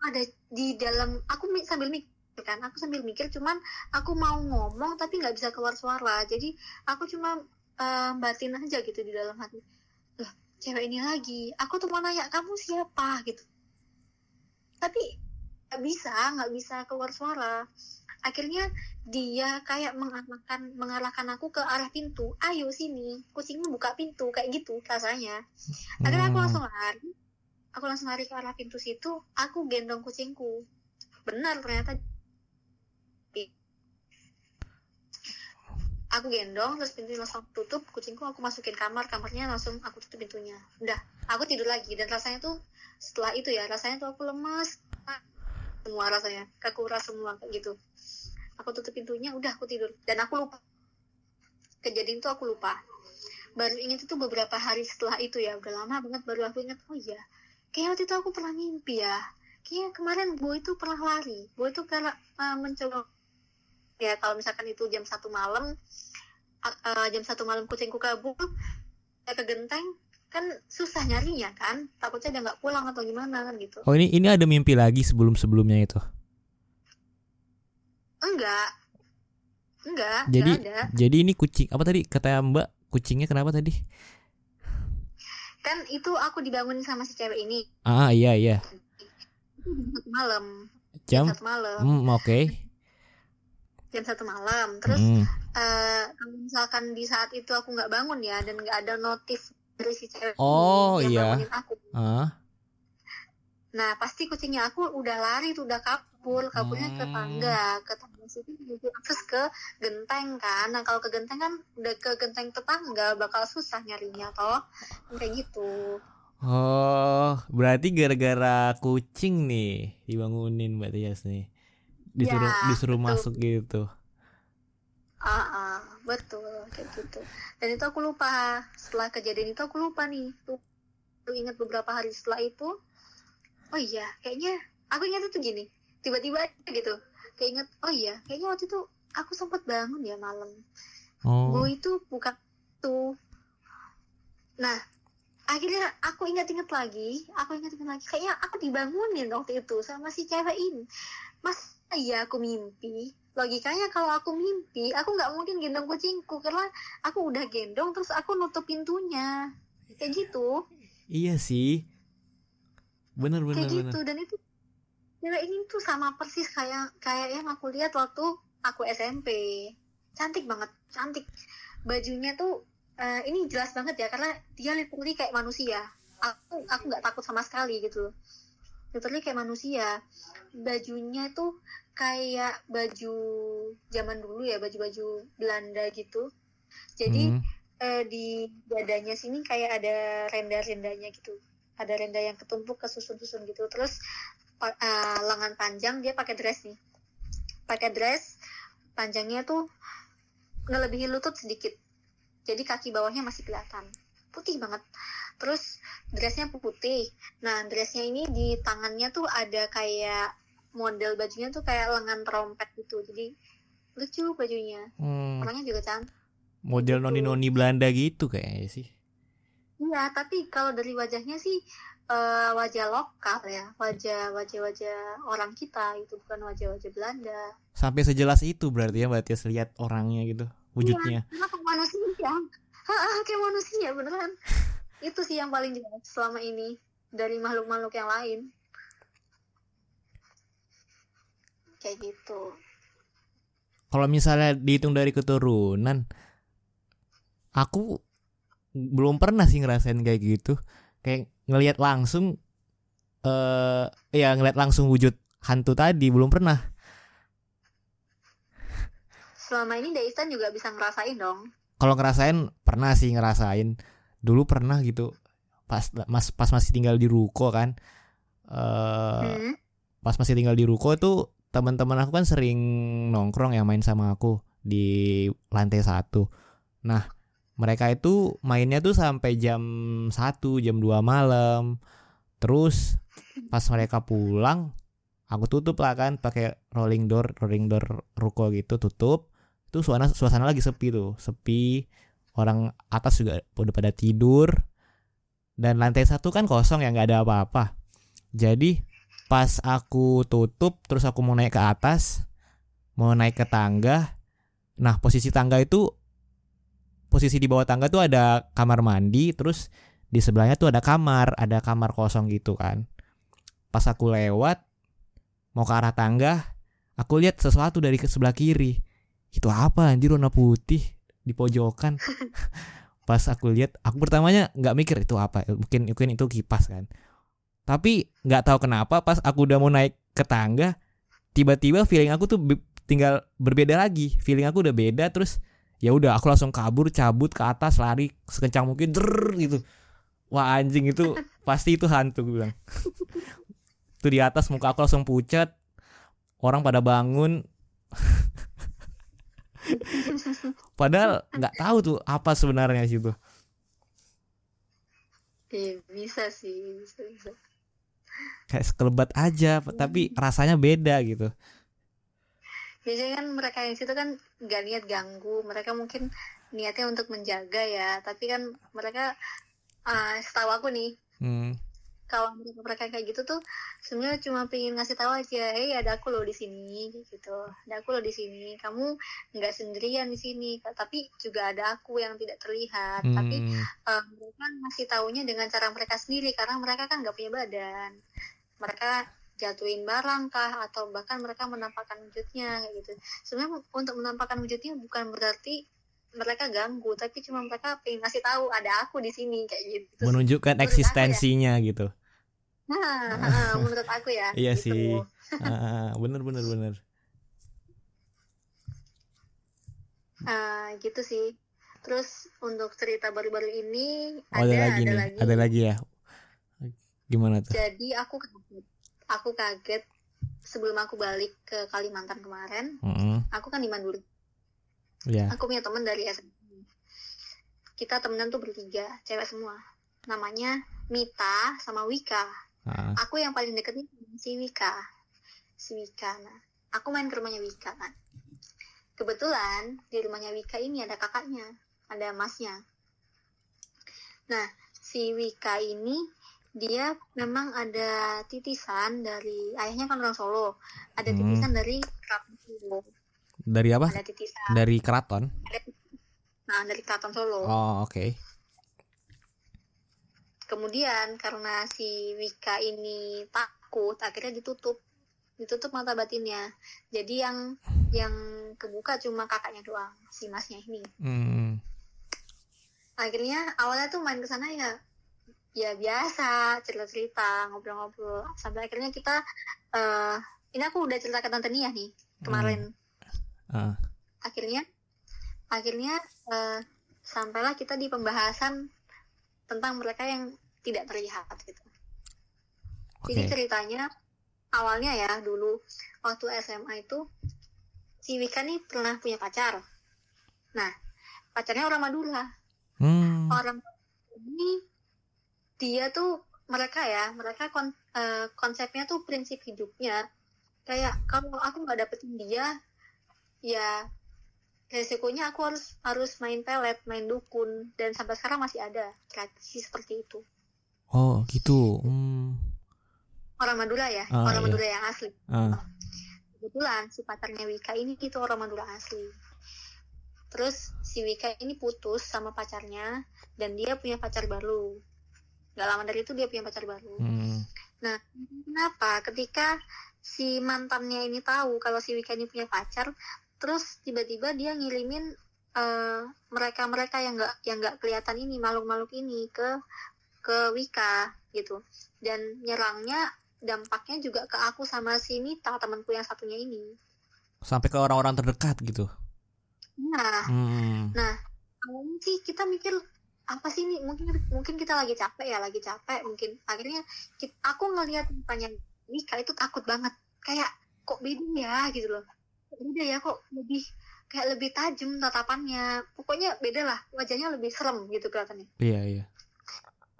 ada di dalam aku sambil mikir kan aku sambil mikir cuman aku mau ngomong tapi nggak bisa keluar suara. Jadi aku cuma eh, batin aja gitu di dalam hati. Loh cewek ini lagi aku tuh mau nanya kamu siapa? gitu. Tapi nggak bisa nggak bisa keluar suara. Akhirnya dia kayak mengarahkan mengarahkan aku ke arah pintu. Ayo sini. Kucingmu buka pintu kayak gitu rasanya. Akhirnya aku Hmm. langsung lari. Aku langsung lari ke arah pintu situ. Aku gendong kucingku. Benar ternyata. Aku gendong terus pintu langsung tutup. Kucingku aku masukin kamar. Kamarnya langsung aku tutup pintunya. Udah aku tidur lagi. Dan rasanya tuh setelah itu ya rasanya tuh aku lemas. Semua rasanya. Kekuras semua kayak gitu aku tutup pintunya udah aku tidur. Dan aku lupa. Kejadian itu aku lupa. Baru ingat itu beberapa hari setelah itu ya. Udah lama banget baru aku ingat oh iya kayaknya waktu itu aku pernah mimpi ya. Kayaknya kemarin gue itu pernah lari. Gue itu karena uh, mencoba ya kalau misalkan itu jam satu malam uh, jam satu malam kucingku kabur ke genteng kan susah nyarinya kan. Takutnya dia nggak pulang atau gimana kan gitu. Oh ini ini ada mimpi lagi sebelum sebelumnya itu. Enggak enggak Jadi enggak ada jadi ini kucing apa tadi kata Mbak kucingnya kenapa tadi? kan itu aku dibangunin sama si cewek ini Ah iya iya. jam malam Jam satu malam hmm, oke. jam satu malam terus Hmm. eh, kalau misalkan di saat itu aku nggak bangun ya dan nggak ada notif dari si cewek Oh, ini yang iya. bangunin aku Ah. Nah pasti kucingnya aku udah lari tuh udah kabur kaburnya ke Hmm. tangga ke tangga situ menuju akses ke genteng kan nah kalau ke genteng kan udah ke genteng tetangga bakal susah nyarinya toh kayak gitu Oh, berarti gara-gara kucing nih dibangunin Mbak Tias nih. Disuruh Ya, disuruh betul. masuk gitu. ah ah, betul kayak gitu dan itu aku lupa setelah kejadian itu aku lupa nih tuh ingat beberapa hari setelah itu oh iya kayaknya aku ingat itu gini tiba-tiba gitu kayak ingat oh iya kayaknya waktu itu aku sempat bangun ya malam. Oh. gue itu bukan tuh nah akhirnya aku ingat-ingat lagi aku ingat-ingat lagi kayaknya aku dibangunin waktu itu sama si cewek ini. Mas iya aku mimpi. Logikanya kalau aku mimpi aku nggak mungkin gendong kucingku karena aku udah gendong terus aku nutup pintunya. Kayak gitu. Iya sih. Bener bener kayak bener. gitu dan itu cewek ini tuh sama persis kayak kayak yang aku lihat waktu aku SMP cantik banget cantik. Bajunya tuh eh, ini jelas banget ya karena dia literally kayak manusia. Aku aku nggak takut sama sekali gitu. Literally kayak manusia. Bajunya tuh kayak baju zaman dulu ya baju-baju Belanda gitu. Jadi Hmm. eh, di dadanya sini kayak ada renda-rendanya gitu ada renda yang ketumpuk kesusun-susun gitu. Terus eh, lengan panjang dia pakai dress nih pakai dress panjangnya tuh ngelebihi lutut sedikit. Jadi kaki bawahnya masih kelihatan. Putih banget. Terus dressnya putih. Nah dressnya ini di tangannya tuh ada kayak model bajunya tuh kayak lengan trompet gitu. Jadi lucu bajunya. Hmm, orangnya juga cantik. Model gitu. noni-noni Belanda gitu kayaknya sih. Iya, tapi kalau dari wajahnya sih eh, wajah lokal ya, wajah wajah wajah orang kita itu bukan wajah-wajah Belanda. Sampai sejelas itu berarti ya Mbak Tias lihat orangnya gitu, wujudnya. Karena kayak manusia, kayak manusia beneran. itu sih yang paling jelas selama ini dari makhluk-makhluk yang lain. Kayak gitu. Kalau misalnya dihitung dari keturunan, aku belum pernah sih ngerasain kayak gitu. Kayak ngelihat langsung eh ya ngelihat langsung wujud hantu tadi belum pernah. Selama ini Daisan juga bisa ngerasain dong. Kalau ngerasain pernah sih ngerasain. Dulu pernah gitu. Pas mas pas masih tinggal di ruko kan. eh Hmm. pas masih tinggal di ruko tuh teman-teman aku kan sering nongkrong yang main sama aku di lantai satu. Nah mereka itu mainnya tuh sampai jam 1 jam 2 malam. Terus pas mereka pulang aku tutup lah kan pakai rolling door rolling door ruko gitu tutup. Itu suasana suasana lagi sepi tuh sepi orang atas juga udah pada tidur dan lantai satu kan kosong ya nggak ada apa-apa. Jadi pas aku tutup terus aku mau naik ke atas mau naik ke tangga nah posisi tangga itu posisi di bawah tangga tuh ada kamar mandi terus di sebelahnya tuh ada kamar ada kamar kosong gitu kan. Pas aku lewat mau ke arah tangga aku lihat sesuatu dari ke sebelah kiri. Itu apa anjir warna putih di pojokan? Pas aku lihat aku pertamanya nggak mikir itu apa mungkin mungkin itu kipas kan. Tapi nggak tahu kenapa pas aku udah mau naik ke tangga tiba-tiba feeling aku tuh tinggal berbeda lagi. Feeling aku udah beda terus ya udah aku langsung kabur cabut ke atas lari sekencang mungkin der gitu. Wah anjing itu pasti itu hantu gue bilang. Tuh di atas muka aku langsung pucat orang pada bangun. Padahal nggak tahu tuh apa sebenarnya situ Iya, bisa sih, bisa, bisa. kayak sekelebat aja tapi rasanya beda gitu Biasanya kan mereka yang situ kan nggak niat ganggu, mereka mungkin niatnya untuk menjaga ya, tapi kan mereka ah, setahu aku nih, hmm. kalau mereka mereka kayak gitu tuh sebenarnya cuma pengen ngasih tahu aja, hey ada aku loh di sini, gitu, ada aku loh di sini, kamu nggak sendirian di sini, tapi juga ada aku yang tidak terlihat, tapi Hmm. eh, mereka ngasih taunya dengan cara mereka sendiri karena mereka kan nggak punya badan. Mereka jatuhin barang kah atau bahkan mereka menampakkan wujudnya kayak gitu sebenarnya untuk menampakkan wujudnya bukan berarti mereka ganggu tapi cuma mereka pengen ngasih tahu ada aku di sini kayak gitu menunjukkan Menurut ya. eksistensinya gitu nah ah, menurut aku ya Iya gitu. sih. Ah, bener bener bener Ah, gitu sih terus untuk cerita baru-baru ini oh, ada, ada lagi ada nih lagi ada lagi ya gimana tuh Jadi aku kaget. Aku kaget sebelum aku balik ke Kalimantan kemarin. Mm-mm. Aku kan di Manduri. ya Aku punya teman dari SMP. Kita temenan tuh bertiga, cewek semua. Namanya Mita sama Wika. Ah, Aku yang paling deket nih si Wika. Si Wika. Nah, aku main ke rumahnya Wika kan. Kebetulan di rumahnya Wika ini ada kakaknya, ada masnya. Nah, si Wika ini dia memang ada titisan dari ayahnya kan orang Solo. Ada Hmm. titisan dari Keraton Solo. dari apa Ada titisan dari keraton nah dari Keraton Solo. oh oke Kemudian karena si Wika ini takut, akhirnya ditutup, ditutup mata batinnya. Jadi yang yang kebuka cuma kakaknya doang, si masnya ini. Hmm. Akhirnya awalnya tuh main ke sana ya, ya biasa cerita-cerita, ngobrol-ngobrol. Sampai akhirnya kita, eh ini aku udah cerita ke tante Nia nih kemarin. Ah. Akhirnya, akhirnya eh, sampailah kita di pembahasan tentang mereka yang tidak terlihat gitu. oke Jadi ceritanya awalnya ya dulu waktu SMA itu si Wika nih pernah punya pacar. Nah pacarnya orang Madura. Hmm. Orang ini dia tuh mereka ya mereka kon- eh, konsepnya tuh prinsip hidupnya. Kayak kalau aku nggak dapetin dia ya resikonya aku harus harus main pelet main dukun dan sampai sekarang masih ada tradisi seperti itu. Oh gitu. Hmm. orang Madura ya? Ah, orang iya. Madura yang asli. Ah. kebetulan si pacarnya Wika ini itu orang Madura asli. Terus si Wika ini putus sama pacarnya dan dia punya pacar baru gak lama dari itu dia punya pacar baru. Hmm. nah kenapa? Ketika si mantannya ini tahu kalau si Wika ini punya pacar terus tiba-tiba dia ngirimin eh, mereka-mereka yang nggak yang nggak kelihatan ini makhluk-makhluk ini ke ke Wika gitu. Dan nyerangnya dampaknya juga ke aku sama si Mita temanku yang satunya ini. Sampai ke orang-orang terdekat gitu? Nah. Hmm. Nah, sih kita mikir apa sih ini? Mungkin mungkin kita lagi capek ya lagi capek. Mungkin akhirnya ki- aku ngelihat mukanya Wika itu takut banget. Kayak kok beda ya? Gitu loh. Beda ya kok lebih kayak lebih tajam tatapannya. Pokoknya beda lah wajahnya lebih serem gitu kelihatannya. Iya iya.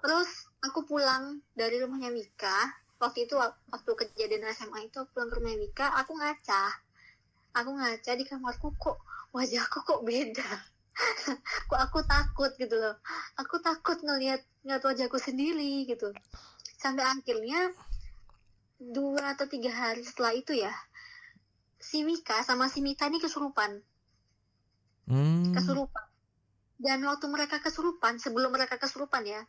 Terus aku pulang dari rumahnya Wika waktu itu wak- waktu kejadian SMA itu aku pulang ke rumahnya Wika aku ngaca. Aku ngaca di kamarku kok wajahku kok beda kok aku takut gitu loh. Aku takut ngelihat ngeliat wajahku sendiri gitu. Sampai akhirnya dua atau tiga hari setelah itu ya si Wika sama si Mita ini kesurupan. Hmm. kesurupan. Dan waktu mereka kesurupan sebelum mereka kesurupan ya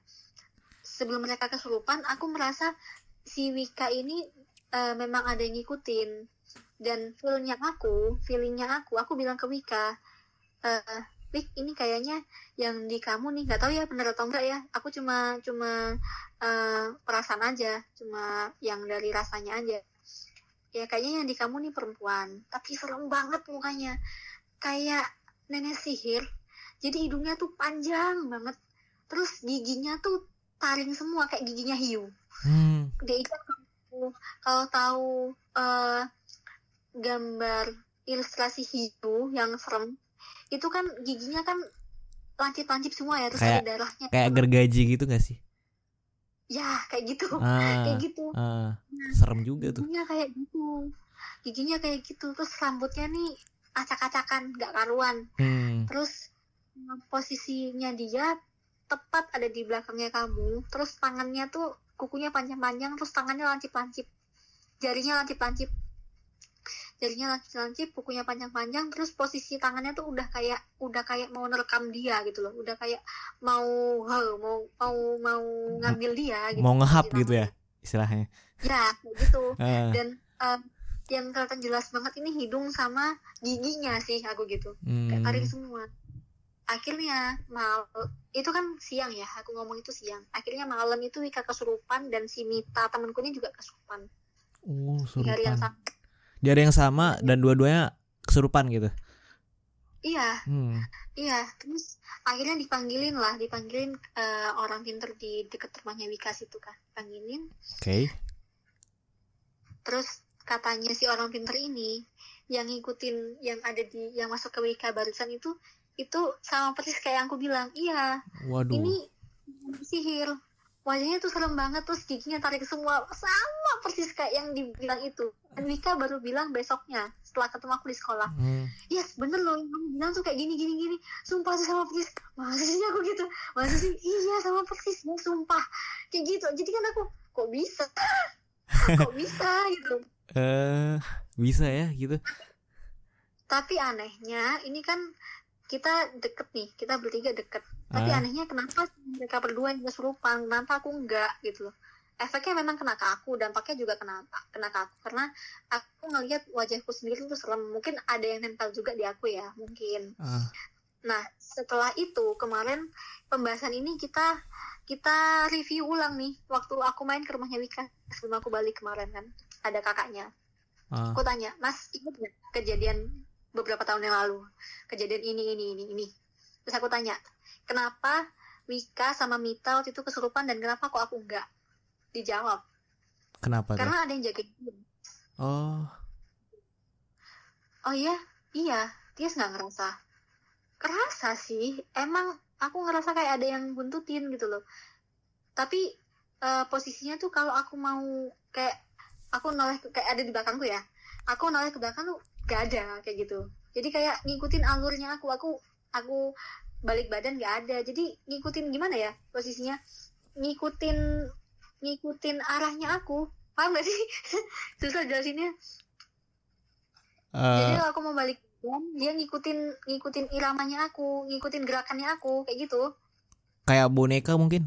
sebelum mereka kesurupan aku merasa si Wika ini eh, memang ada yang ngikutin. Dan feelnya aku feelingnya aku aku bilang ke Wika eh Wik ini kayaknya yang di kamu nih. Nggak tahu ya bener atau enggak ya. Aku cuma cuma eh, perasaan aja cuma yang dari rasanya aja. Ya kayaknya yang di kamu nih perempuan tapi serem banget mukanya. Kayak nenek sihir jadi hidungnya tuh panjang banget. Terus giginya tuh taring semua kayak giginya hiu. Hmm. dia itu kalau kalau tahu eh, gambar ilustrasi hiu yang serem itu kan giginya kan lancip-lancip semua ya terus Kayak- ada darahnya. Kayak gergaji gitu gak sih? ya kayak gitu. Ah, kayak gitu. ah, serem juga tuh. giginya kayak gitu. Giginya kayak gitu. Terus rambutnya nih acak-acakan nggak karuan. Hmm. terus eh, posisinya dia tepat ada di belakangnya kamu. Terus tangannya tuh kukunya panjang-panjang terus tangannya lancip-lancip. Jarinya lancip-lancip jarinya lancip-lancip kukunya panjang-panjang terus posisi tangannya tuh udah kayak udah kayak mau nerekam dia gitu loh. Udah kayak mau heh, mau mau mau ngambil dia gitu. Mau ngehap gitu ya istilahnya. ya kayak gitu. Ah, dan em, yang kelihatan jelas banget ini hidung sama giginya sih aku gitu. Kayak hmm. tarik semua. Akhirnya mal itu kan siang ya aku ngomong itu siang. Akhirnya malam itu Wika kesurupan dan si Mita temanku ini juga kesurupan. Oh, di hari yang surupan. sama Di hari yang sama dan dua-duanya kesurupan gitu. iya Hmm. iya terus akhirnya dipanggilin lah dipanggilin eh, orang pinter di deket rumahnya Wika situ kan panggilin Oke. terus katanya si orang pinter ini yang ngikutin yang ada di yang masuk ke WK barusan itu itu sama persis kayak yang aku bilang iya Waduh. ini sihir wajahnya tuh serem banget terus giginya tarik semua. Sama persis kayak yang dibilang itu. Dan Wika baru bilang besoknya setelah ketemu aku di sekolah. Hmm. yes bener loh. Kamu bilang tuh kayak gini gini gini. Sumpah sih sama persis. Masa sih aku gitu? Masa sih? Iya sama persis. Ya, sumpah. Kayak gitu. Jadi kan aku kok bisa? Kok bisa gitu? Eh, bisa ya gitu. tapi anehnya ini kan kita deket nih. Kita bertiga deket tapi Ah. anehnya kenapa mereka berdua yang kesurupan kenapa aku enggak gitu loh. Efeknya memang kena ke aku dampaknya juga kena kena ke aku. Karena aku ngelihat wajahku sendiri tuh serem. Mungkin ada yang nempel juga di aku ya mungkin. Ah. nah setelah itu kemarin pembahasan ini kita kita review ulang nih. Waktu aku main ke rumahnya Wika sebelum aku balik kemarin kan ada kakaknya. Ah. aku tanya mas ingat nggak kejadian beberapa tahun yang lalu? Kejadian ini ini ini ini. Terus aku tanya kenapa Wika sama Mita waktu itu kesurupan dan kenapa kok aku enggak dijawab? Kenapa tuh? karena ada yang jagain Oh, oh iya iya. Tias nggak ngerasa kerasa sih. Emang aku ngerasa kayak ada yang buntutin gitu loh. Tapi eh, posisinya tuh kalau aku mau kayak aku noleh ke- kayak ada di belakangku ya. Aku noleh ke belakang tuh gak ada kayak gitu. Jadi kayak ngikutin alurnya aku. Aku aku balik badan gak ada jadi ngikutin gimana ya posisinya ngikutin ngikutin arahnya aku paham gak sih susah jelasinnya jadi eh, kalau aku mau balik badan dia ngikutin ngikutin iramanya aku ngikutin gerakannya aku kayak gitu kayak boneka mungkin?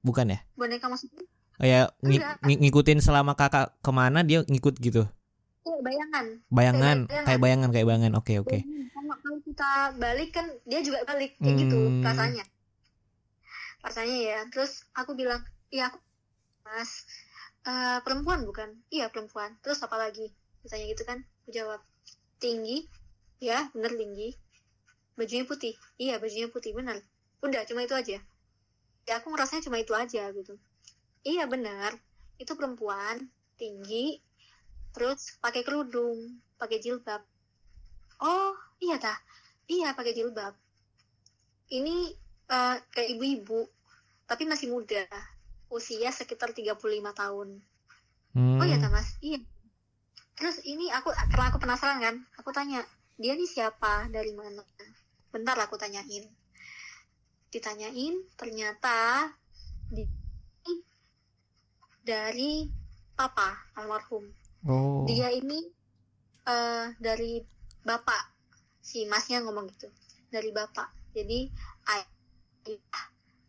Bukan ya? boneka maksudnya Kayak Enggak. ngi- ngikutin selama kakak ke mana dia ngikut gitu. kayak bayangan Bayangan, bayangan. kayak bayangan, kayak bayangan. Oke, oke. Kalau kita balik kan dia juga balik kayak gitu Hmm. rasanya. Rasanya ya. Terus aku bilang iya aku mas eh, perempuan bukan? Iya perempuan. Terus apa lagi? Ditanya gitu kan. Aku jawab tinggi. Ya bener tinggi. Bajunya putih. Iya bajunya putih. Bener. Udah cuma itu aja. Ya aku ngerasanya cuma itu aja gitu. Iya benar itu perempuan tinggi terus pakai kerudung pakai jilbab oh iya tah. Iya pakai jilbab. Ini eh, kayak ibu-ibu tapi masih muda. Usia sekitar 35 tahun. Hmm. oh iya tah mas. Iya. Terus ini aku karena aku penasaran kan aku tanya dia nih siapa? Dari mana? Bentar aku tanyain. Ditanyain ternyata di dari papa almarhum. Oh. dia ini eh dari bapak si masnya ngomong gitu dari bapak. Jadi ayah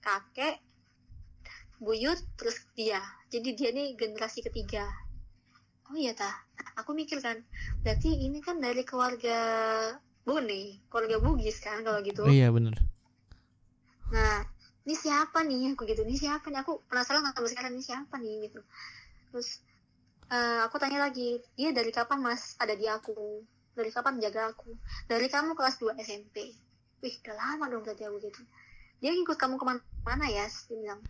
kakek buyut terus dia. Jadi dia nih generasi ketiga. Oh iya tah. Aku mikir kan berarti ini kan dari keluarga Bone keluarga Bugis kan kalau gitu. Iya bener. Nah ini siapa nih? Aku gitu ini siapa nih? Aku penasaran sampai sekarang ini siapa nih? Gitu. Terus uh, aku tanya lagi dia dari kapan mas? Ada di aku dari kapan jaga aku? Dari kamu kelas 2 SMP wih udah lama dong berarti aku gitu. Dia ngikut kamu ke mana-mana ya dia bilang.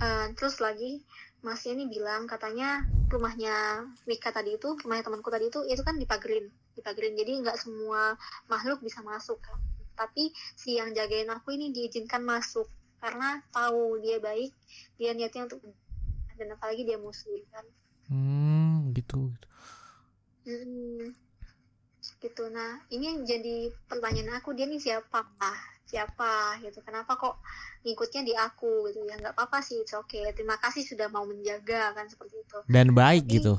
Uh, terus lagi Mas ini bilang katanya rumahnya Mika tadi itu rumahnya temanku tadi itu itu kan dipagerin dipagerin jadi nggak semua makhluk bisa masuk kan. Tapi si yang jagain aku ini diizinkan masuk. Karena tahu dia baik dia niatnya untuk dan apalagi dia muslim kan. Hmm gitu gitu. Hmm, gitu. Nah ini yang jadi pertanyaan aku dia nih siapa? Siapa gitu? Kenapa kok ngikutnya di aku gitu? Ya nggak apa-apa sih oke okay. Terima kasih sudah mau menjaga kan seperti itu. Dan baik Tapi- gitu.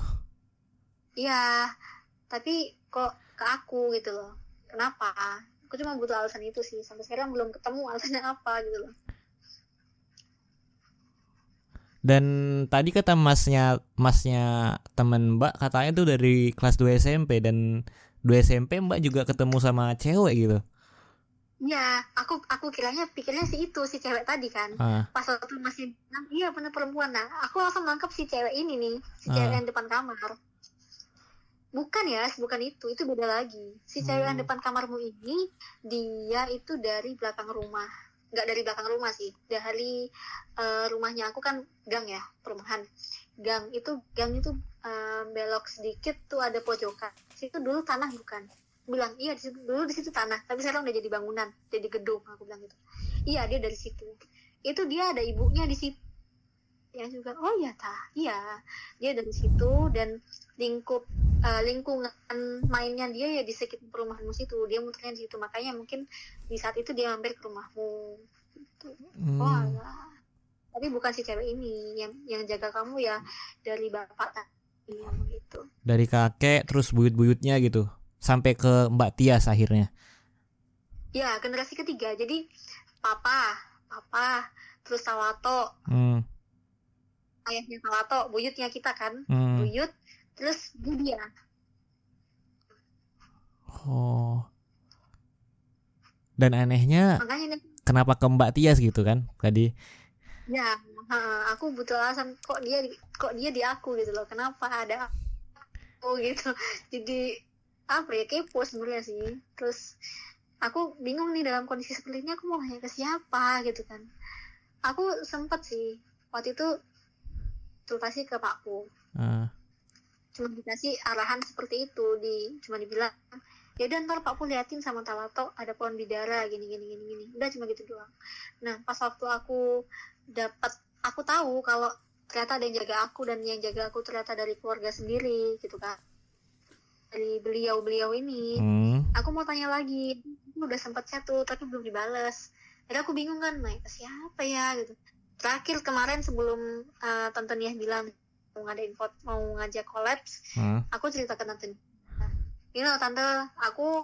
Iya tapi kok ke aku gitu loh. Kenapa? Aku cuma butuh alasan itu sih. Sampai sekarang belum ketemu alasannya apa gitu loh. Dan tadi kata masnya masnya temen mbak katanya tuh dari kelas 2 SMP dan 2 SMP mbak juga ketemu sama cewek gitu Iya, aku aku kiranya pikirnya si itu si cewek tadi kan. ah Pas waktu masih bilang, iya bener perempuan. Nah, aku langsung nangkep si cewek ini nih, si cewek Ah. yang depan kamar. Bukan ya, bukan itu, itu beda lagi. Si cewek yang Hmm. depan kamarmu ini, dia itu dari belakang rumah. Nggak dari belakang rumah sih, dari eh, rumahnya aku kan gang ya, perumahan. Gang itu, gang itu eh, belok sedikit tuh ada pojokan. Situ dulu tanah bukan? bilang iya di situ dulu di situ tanah tapi sekarang udah jadi bangunan jadi gedung aku bilang gitu iya dia dari situ itu dia ada ibunya di situ yang juga oh ya tah iya dia dari situ dan lingkup eh, lingkungan mainnya dia ya di sekitar perumahanmu situ dia muternya di situ makanya mungkin di saat itu dia mampir ke rumahmu gitu. hmm. oh alah. tapi bukan si cewek ini yang yang jaga kamu ya dari bapak begitu dari kakek terus buyut-buyutnya gitu sampai ke mbak Tias akhirnya Ya, generasi ketiga. Jadi papa, papa, terus Sawato, hmm. ayahnya Sawato, buyutnya kita kan, Hmm. buyut, terus Budia. oh dan anehnya Makanya kenapa ke mbak Tias gitu kan tadi ya, ha, aku butuh alasan kok dia di- kok dia di aku gitu loh. Kenapa ada aku gitu. Jadi apa ya kepo sebenarnya sih. Terus aku bingung nih dalam kondisi seperti ini aku mau nanya ke siapa gitu kan. Aku sempet sih waktu itu konsultasi ke Pakku. Ah. cuma dikasih arahan seperti itu di cuma dibilang ya udah ntar Pak Pu liatin sama Tawato ada pohon bidara gini gini gini gini udah cuma gitu doang nah pas waktu aku dapat aku tahu kalau ternyata ada yang jaga aku dan yang jaga aku ternyata dari keluarga sendiri gitu kan. Dari beliau-beliau ini. Hmm. aku mau tanya lagi udah sempat chat tuh tapi belum dibales. Jadi aku bingung kan naik siapa ya? Gitu. Terakhir kemarin sebelum uh, tante Nia bilang mau ngadain vote mau ngajak kolaps Hmm. aku cerita ke tante ini loh tante aku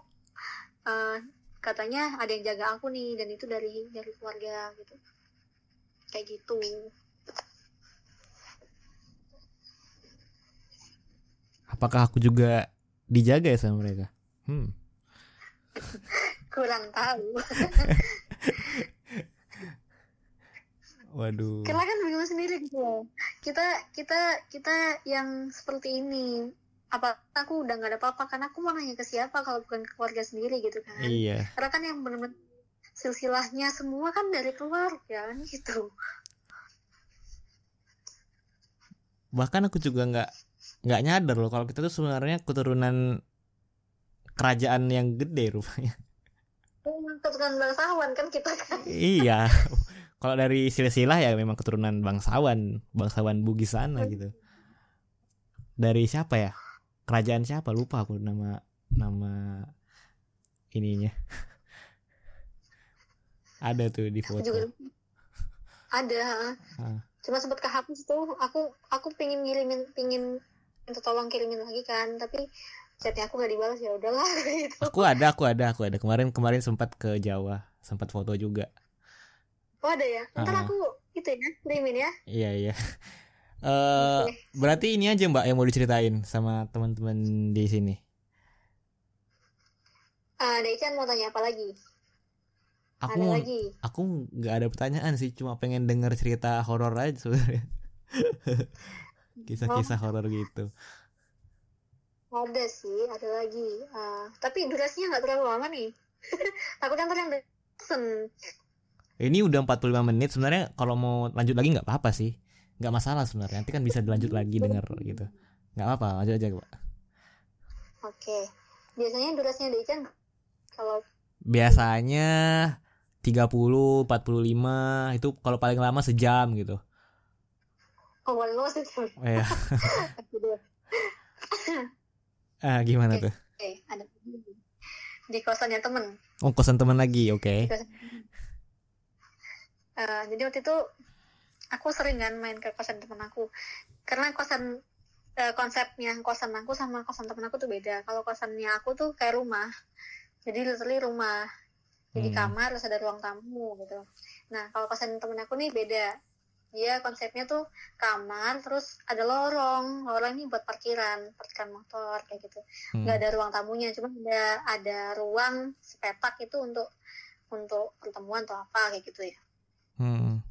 uh, katanya ada yang jaga aku nih dan itu dari dari keluarga gitu kayak gitu. Apakah aku juga dijaga ya sama mereka? Hmm. kurang tahu. Waduh. Karena kan bingung sendiri gitu kita kita kita yang seperti ini. Apa aku udah nggak ada apa-apa karena aku mau nanya ke siapa kalau bukan ke keluarga sendiri gitu kan. Iya. Karena kan yang bener-bener silsilahnya semua kan dari keluarga kan gitu. Bahkan aku juga nggak nggak nyadar loh kalau kita tuh sebenarnya keturunan kerajaan yang gede rupanya. Keturunan bangsawan kan kita kan. Iya. Kalau dari silsilah ya memang keturunan bangsawan bangsawan Bugis sana gitu. Dari siapa ya? Kerajaan siapa? Lupa aku nama nama ininya ada tuh di aku foto juga ada Ah. cuma sempat kehapus tuh aku aku pingin ngirimin pingin minta tolong kirimin lagi kan tapi chatnya aku gak dibalas ya udahlah gitu aku ada aku ada aku ada kemarin kemarin sempat ke Jawa sempat foto juga oh ada ya ntar Ah. aku itu ya kirimin ya iya iya Eh, Oke. berarti ini aja Mbak yang mau diceritain sama teman-teman di sini. Ah, Deichan mau tanya apa lagi? Aku Ada lagi? aku nggak ada pertanyaan sih, cuma pengen denger cerita horor aja sebenarnya. Kisah-kisah horor gitu. Ada sih, ada lagi. Ah, tapi durasinya nggak terlalu lama nih. Takutnya ntar yang. Ini udah 45 menit sebenarnya kalau mau lanjut lagi nggak apa-apa sih. nggak masalah sebenarnya. Nanti kan bisa dilanjut lagi denger gitu. nggak apa-apa, lanjut aja, Pak. Oke. Biasanya durasinya Deichan kalau Biasanya 30, 45 itu kalau paling lama sejam gitu. oh lu. Oke, Eh, ah, gimana tuh? ada di kosannya temen. Oh, kosan teman lagi, oke. Kosan temen. Eh, jadi waktu itu aku sering kan main ke kosan temen aku karena kosan eh, konsepnya kosan aku sama kosan temen aku tuh beda kalau kosannya aku tuh kayak rumah jadi literally rumah jadi Hmm. kamar terus ada ruang tamu gitu. Nah kalau kosan temen aku nih beda. Dia konsepnya tuh kamar terus ada lorong. Lorong ini buat parkiran parkiran motor kayak gitu. Hmm. nggak ada ruang tamunya cuma ada ada ruang sepetak itu untuk untuk pertemuan atau apa kayak gitu ya. Hmm.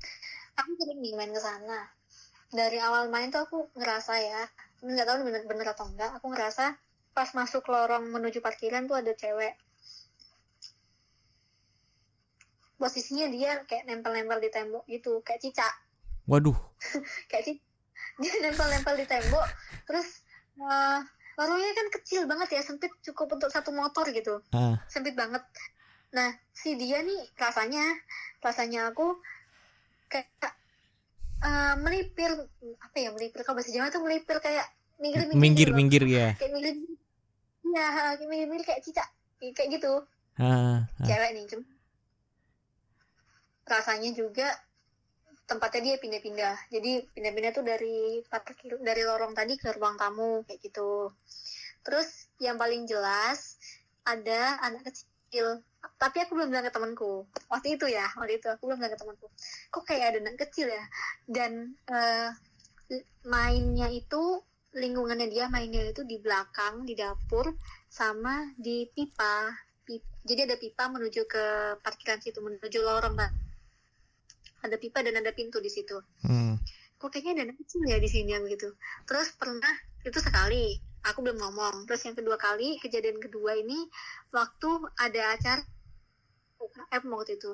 aku sering nih main ke sana. Dari awal main tuh aku ngerasa ya nggak tahu bener bener atau enggak aku ngerasa pas masuk lorong menuju parkiran tuh ada cewek posisinya dia kayak nempel-nempel di tembok gitu kayak cicak Waduh. kayak cicak dia nempel-nempel di tembok terus eh, lorongnya kan kecil banget ya sempit cukup untuk satu motor gitu Ah. sempit banget nah si dia nih rasanya rasanya aku kayak eh, melipir apa ya melipir kalau bahasa Jawa tuh melipir kayak minggir Minggir, minggir ya. kayak minggir ya kayak minggir minggir kayak cicak kayak gitu Ah, ah. cewek nih cuma rasanya juga tempatnya dia pindah-pindah. Jadi pindah-pindah tuh dari dari lorong tadi ke ruang tamu kayak gitu. Terus yang paling jelas ada anak kecil. Tapi aku belum bilang ke temanku. Waktu itu ya waktu itu aku belum bilang ke temanku. Kok kayak ada anak kecil ya? Dan eh, mainnya itu lingkungannya dia mainnya itu di belakang di dapur sama di pipa. Pip- jadi ada pipa menuju ke parkiran situ menuju lorong Mbak. Ada pipa dan ada pintu di situ. Hmm. kok kayaknya ada kecil ya di sini gitu. Terus pernah itu sekali aku belum ngomong. Terus yang kedua kali kejadian kedua ini waktu ada acara UKM waktu itu.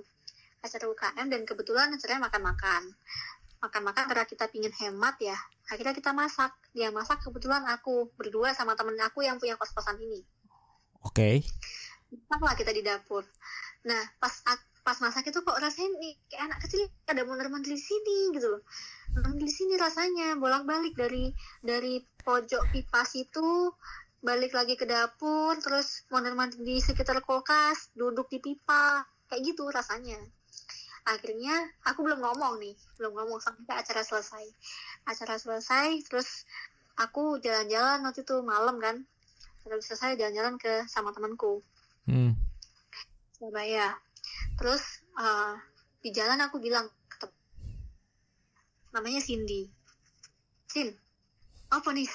Acara UKM dan kebetulan acaranya makan-makan. Makan-makan karena kita pingin hemat ya. Akhirnya kita masak. Yang masak kebetulan aku berdua sama temen aku yang punya kos-kosan ini. Oke. lah kita di dapur. Nah pas ak- pas masak itu kok rasanya nih kayak anak kecil ada mondar-mandir di sini gitu loh. Mondar di sini rasanya bolak-balik dari dari pojok pipa situ balik lagi ke dapur terus mondar-mandir di sekitar kulkas duduk di pipa kayak gitu rasanya. Akhirnya aku belum ngomong nih belum ngomong sampai acara selesai. Acara selesai terus aku jalan-jalan waktu itu malam kan. Acara selesai jalan-jalan ke sama temanku. Hmm. Surabaya. Terus eh, di jalan aku bilang namanya Cindy. Sin, apa nih?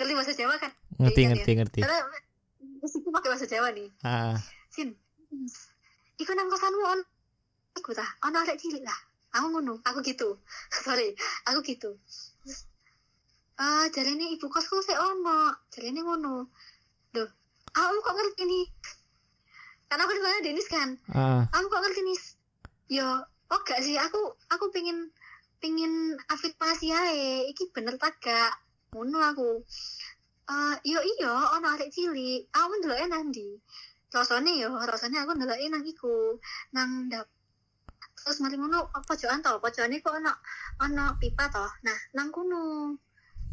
Ngerti bahasa Jawa kan? Ngerti, Iya, ngerti, ngerti. Karena pakai bahasa Jawa nih. Ah. Sin, iku nang kosanmu on iku tah, ono arek cilik lah. Aku ngono, aku gitu. Sorry, aku gitu. Ah, jarene ibu kosku sih ono, jarene ngono. Duh, aku kok ngerti nih? Karena aku di mana Denis kan, Ah. aku kok ngerti nih yo oh gak sih? Aku aku pengen pengen afirmasi ae. Iki bener tak gak? Ngono aku. Eh yo iyo ono arek cilik. Aku ndeloke nang ndi? Rasane yo rasane aku ndeloke nang iku. Nang dap terus mari ngono pojokan to? Pojokane kok ono ono pipa to? Nah nang kono.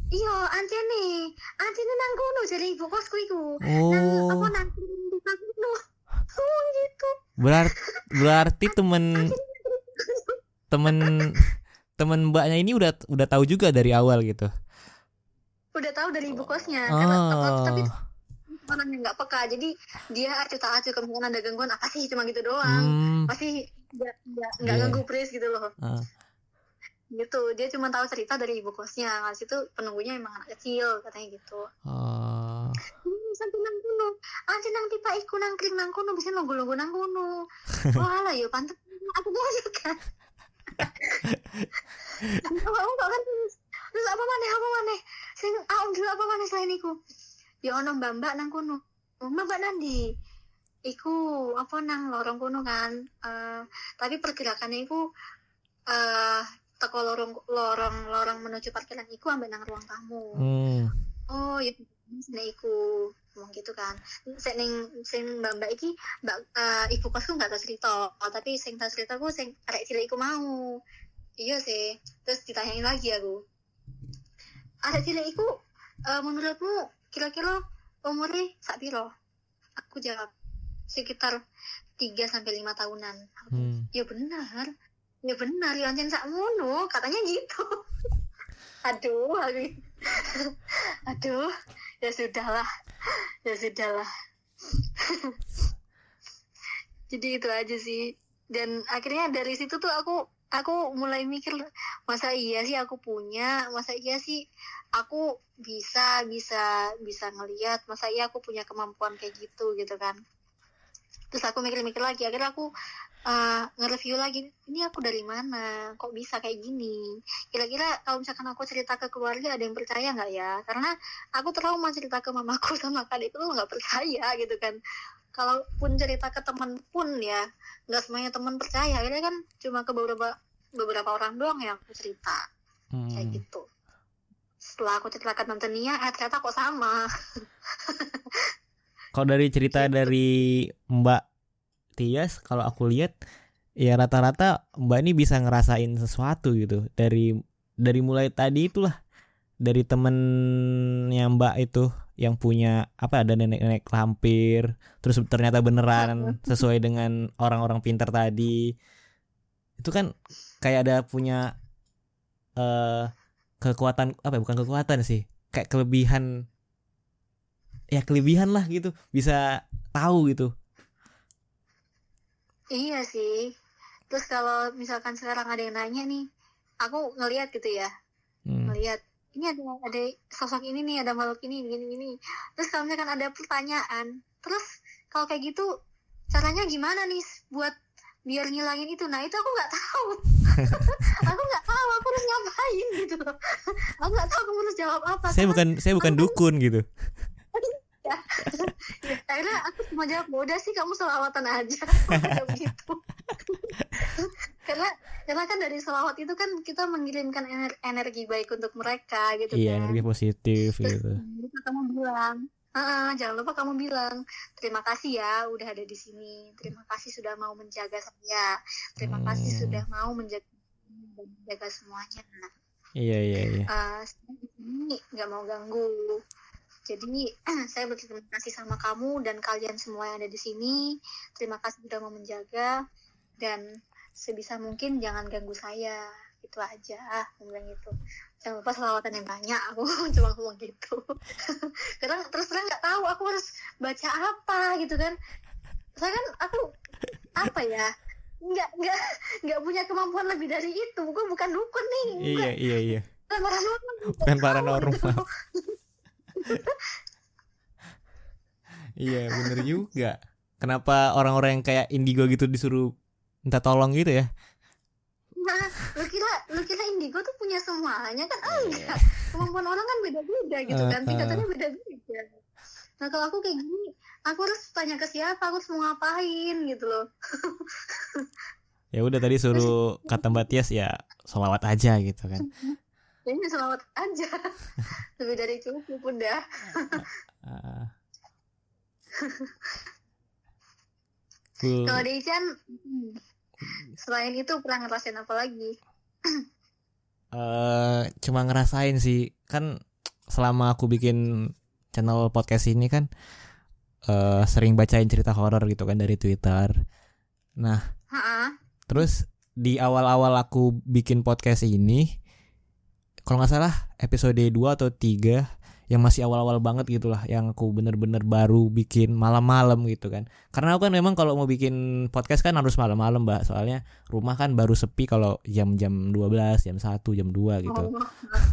Iya antene antene nang kono jadi ibu kosku iku. Nang apa Oh, nang pipa kono oh gitu berarti berarti temen temen temen mbaknya ini udah udah tahu juga dari awal gitu. udah tahu dari ibu kosnya karena apa- tapi Oh. orang yang nggak peka jadi dia tak acuh kemungkinan ada gangguan apa sih cuma gitu doang Hmm. pasti nggak nggak Iya. ganggu pres gitu loh Ah. Gitu. Dia cuma tahu cerita dari ibu kosnya. Nggak situ penunggunya emang anak kecil katanya gitu. Oh. Hmm, sampai nang kuno. Aja nang tiba iku nang kring nang kuno bisa nunggu nunggu nang kuno. Wah lah yo pantes. Aku mau juga. Kamu kok kan terus terus apa mana apa mana sing ah dulu apa mana selain iku? Ya ono mbak mbak nang kuno. Mbak mbak nandi iku apa nang lorong kuno kan. Eh, tapi pergerakannya iku eh teko lorong lorong lorong menuju parkiran iku ambek nang ruang tamu Hmm. oh ya sini iku ngomong gitu kan. Sing ning sing mbak mbak iki mbak eh, ibu kosku nggak tahu cerita. Oh, tapi sing tahu cerita aku sing arek cilik iku mau. Iya sih terus ditanyain lagi aku. Arek cilik iku eh, menurutmu kira-kira umurnya sak piro? Aku jawab sekitar 3 sampai lima tahunan. Aku, Hmm. ya benar ya benar ya anjen sakmono katanya gitu. Aduh aku aduh ya sudahlah. Ya sudahlah. Jadi itu aja sih. Dan akhirnya dari situ tuh aku aku mulai mikir masa iya sih aku punya? Masa iya sih aku bisa bisa bisa ngelihat masa iya aku punya kemampuan kayak gitu gitu kan? Terus aku mikir-mikir lagi. Akhirnya aku eh, nge-review lagi ini aku dari mana? Kok bisa kayak gini? Kira-kira kalau misalkan aku cerita ke keluarga ada yang percaya nggak ya? Karena aku trauma cerita ke mamaku sama kadekku tuh nggak percaya gitu kan. Kalaupun cerita ke teman pun ya nggak semuanya teman percaya. Akhirnya kan cuma ke beberapa beberapa orang doang yang aku cerita. Kayak Hmm. gitu. Setelah aku cerita ke tante Nia eh ternyata kok sama. Kalau dari cerita dari Mbak Tias, kalau aku lihat ya rata-rata Mbak ini bisa ngerasain sesuatu gitu. Dari dari mulai tadi itulah dari temennya Mbak itu yang punya apa ada nenek-nenek lampir terus ternyata beneran sesuai dengan orang-orang pintar tadi. Itu kan kayak ada punya eh kekuatan apa ya, bukan kekuatan sih kayak kelebihan ya kelebihan lah gitu bisa tahu gitu Iya sih. Terus kalau misalkan sekarang ada yang nanya nih, aku ngelihat gitu ya, Hmm. ngelihat ini ada ada sosok ini nih, ada makhluk ini, gini gini. Terus kalau misalkan ada pertanyaan, terus kalau kayak gitu caranya gimana nih buat biar ngilangin itu? Nah itu aku nggak tahu. aku nggak tahu aku harus ngapain gitu aku nggak tahu aku harus jawab apa. saya bukan saya bukan dukun gitu akhirnya aku cuma jawab udah sih kamu selawatan aja. Gitu. Karena karena kan dari selawat itu kan kita mengirimkan ener- energi baik untuk mereka gitu iya kan. energi positif Terus gitu. kamu bilang "Ah, jangan lupa kamu bilang terima kasih ya udah ada di sini. Terima kasih sudah mau menjaga saya. Terima kasih Hmm. sudah mau menjaga menjaga semuanya iya iya iya. Sini nggak mau ganggu. Jadi saya berterima kasih sama kamu dan kalian semua yang ada di sini. Terima kasih sudah mau menjaga dan sebisa mungkin jangan ganggu saya. Itu aja, aku bilang gitu. Jangan lupa selawatan yang banyak. Aku cuma ngomong gitu. Karena terus terang nggak tahu aku harus baca apa gitu kan. Saya kan aku apa ya? nggak nggak nggak punya kemampuan lebih dari itu. Gue bukan dukun nih. Iya iya iya bukan paranormal bukan paranormal iya bener juga. Kenapa orang-orang yang kayak indigo gitu disuruh minta tolong gitu ya? Nah lu kira lu kira indigo tuh punya semuanya? Kan enggak. Kemampuan orang kan beda-beda gitu kan. Eh. tingkatannya beda-beda. Nah kalau aku kayak gini aku harus tanya ke siapa? Aku harus mau ngapain gitu loh. Ya udah tadi suruh kata Mbak Tias ya selawat aja gitu kan ini selamat aja lebih dari cukup udah Ah. Cool. kalau di Ican hmm, selain itu pernah ngerasain apa lagi eh cuma ngerasain sih kan selama aku bikin channel podcast ini kan eh sering bacain cerita horor gitu kan dari Twitter. Nah, Ha-ha. terus di awal-awal aku bikin podcast ini kalau nggak salah episode 2 atau 3 yang masih awal-awal banget gitulah yang aku bener-bener baru bikin malam-malam gitu kan. Karena aku kan memang kalau mau bikin podcast kan harus malam-malam mbak. Soalnya rumah kan baru sepi kalau jam-jam 12 jam 1 jam 2 gitu. Oh,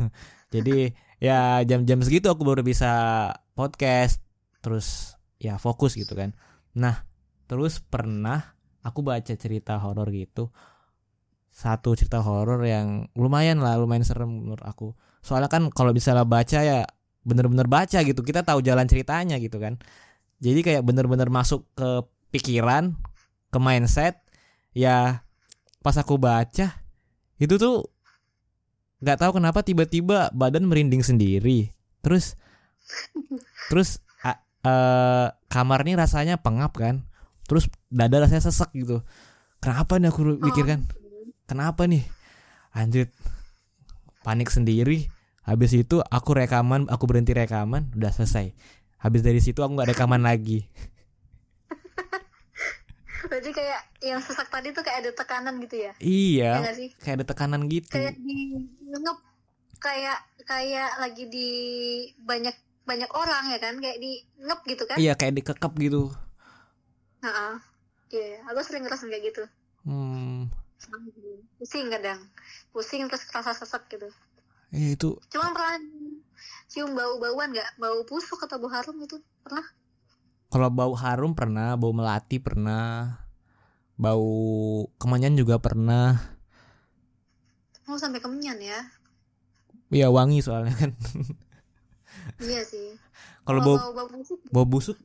jadi ya jam-jam segitu aku baru bisa podcast terus ya fokus gitu kan. Nah terus pernah aku baca cerita horor gitu satu cerita horor yang lumayan lah lumayan serem menurut aku. Soalnya kan kalau misalnya baca ya bener-bener baca gitu kita tahu jalan ceritanya gitu kan. Jadi kayak bener-bener masuk ke pikiran ke mindset ya pas aku baca itu tuh nggak tahu kenapa tiba-tiba badan merinding sendiri. Terus terus a- eh, kamar ini rasanya pengap kan. Terus dada rasanya sesek gitu. Kenapa nih aku pikirkan kenapa nih anjir panik sendiri habis itu aku rekaman aku berhenti rekaman udah selesai habis dari situ aku nggak rekaman lagi berarti kayak yang sesak tadi tuh kayak ada tekanan gitu ya? Ya iya sih? kayak ada tekanan gitu Kayak di ngep kayak kayak lagi di banyak banyak orang ya kan? Kayak di ngep gitu kan? iya kayak dikekep gitu Heeh. Iya, aku sering ngerasain kayak gitu. hmm Pusing kadang. Pusing terus kerasa sesek gitu. iya itu Cuma pernah cium bau-bauan nggak? Bau busuk atau bau harum itu pernah? Kalau bau harum pernah, bau melati pernah, bau kemenyan juga pernah. Oh sampai kemenyan ya? Iya wangi soalnya kan. Iya sih. Kalau bau bau, bau busuk bau busuk,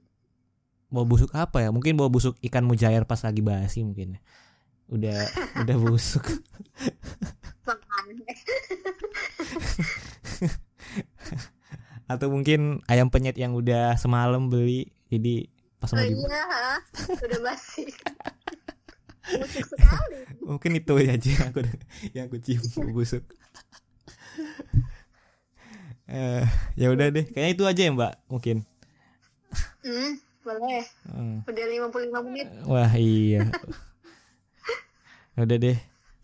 bau busuk apa ya? Mungkin bau busuk ikan mujair pas lagi basi mungkin. Udah udah busuk. Atau mungkin ayam penyet yang udah semalam beli, jadi pas Oh mau di iya, ha? udah basi. busuk sekali. mungkin itu aja yang aku yang aku cium busuk. Eh, ya udah deh, kayaknya itu aja ya mbak, mungkin. Hmm, boleh. Hmm. Udah 55 menit. Wah iya. Udah deh.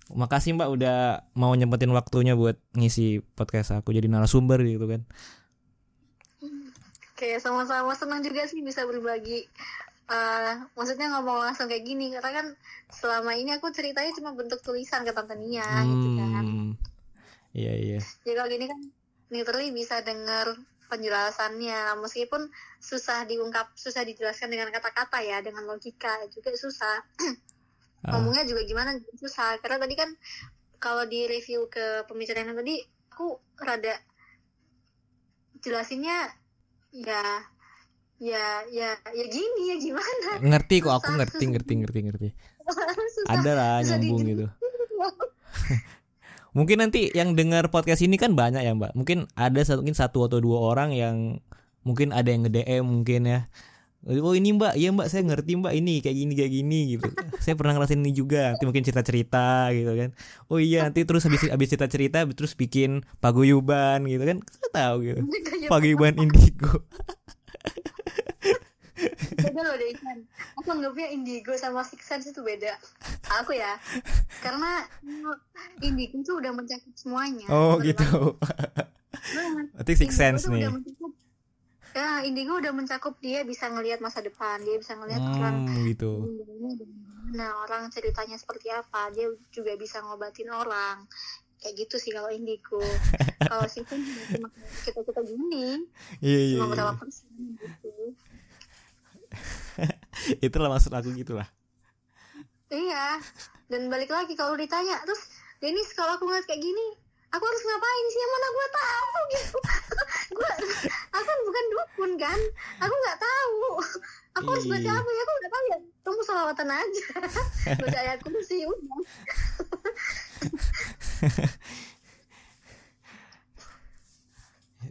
Makasih Mbak udah mau nyempetin waktunya buat ngisi podcast aku jadi narasumber gitu kan. Kayak sama-sama senang juga sih bisa berbagi. Eh, maksudnya ngomong langsung kayak gini karena kan selama ini aku ceritanya cuma bentuk tulisan ke tante Nia gitu kan. Hmm. Iya iya. Jadi kalau gini kan literally bisa dengar penjelasannya meskipun susah diungkap, susah dijelaskan dengan kata-kata ya, dengan logika juga susah. Ah, Ngomongnya juga gimana juga susah karena tadi kan kalau di review ke pembicaraan yang tadi aku rada jelasinnya ya ya ya ya gini ya gimana ngerti kok aku ngerti ngerti ngerti ngerti. susah Ada lah nyambung gitu. Mungkin nanti yang dengar podcast ini kan banyak ya Mbak. Mungkin ada satu mungkin satu atau dua orang yang mungkin ada yang nge-DM mungkin ya. Oh ini mbak, iya mbak saya ngerti mbak ini kayak gini kayak gini gitu. saya pernah ngerasain ini juga. Nanti mungkin cerita cerita gitu kan. Oh iya nanti terus habis habis cerita cerita terus bikin paguyuban gitu kan. Saya tahu gitu. Paguyuban indigo. beda loh deh Ican aku anggapnya indigo sama six sense itu beda aku ya karena indigo itu udah mencakup semuanya Oh gitu. Berarti six sense nih. udah mencakup- ya indigo udah mencakup dia bisa ngelihat masa depan dia bisa ngelihat orang Hmm gitu. nah orang ceritanya seperti apa dia juga bisa ngobatin orang kayak gitu sih kalau indigo kalau sense cuma kita kita gini Iya iya. cuma iya. berapa persen gitu Itulah maksud aku gitu lah. Iya. Dan balik lagi kalau ditanya, terus Denis kalau aku ngeliat kayak gini, aku harus ngapain sih? Yang mana gue tahu gitu. gue, aku kan bukan dukun kan. Aku nggak tahu. Aku harus baca apa ya? Aku nggak tahu ya. Tunggu salawatan aja. baca ayat kursi udah.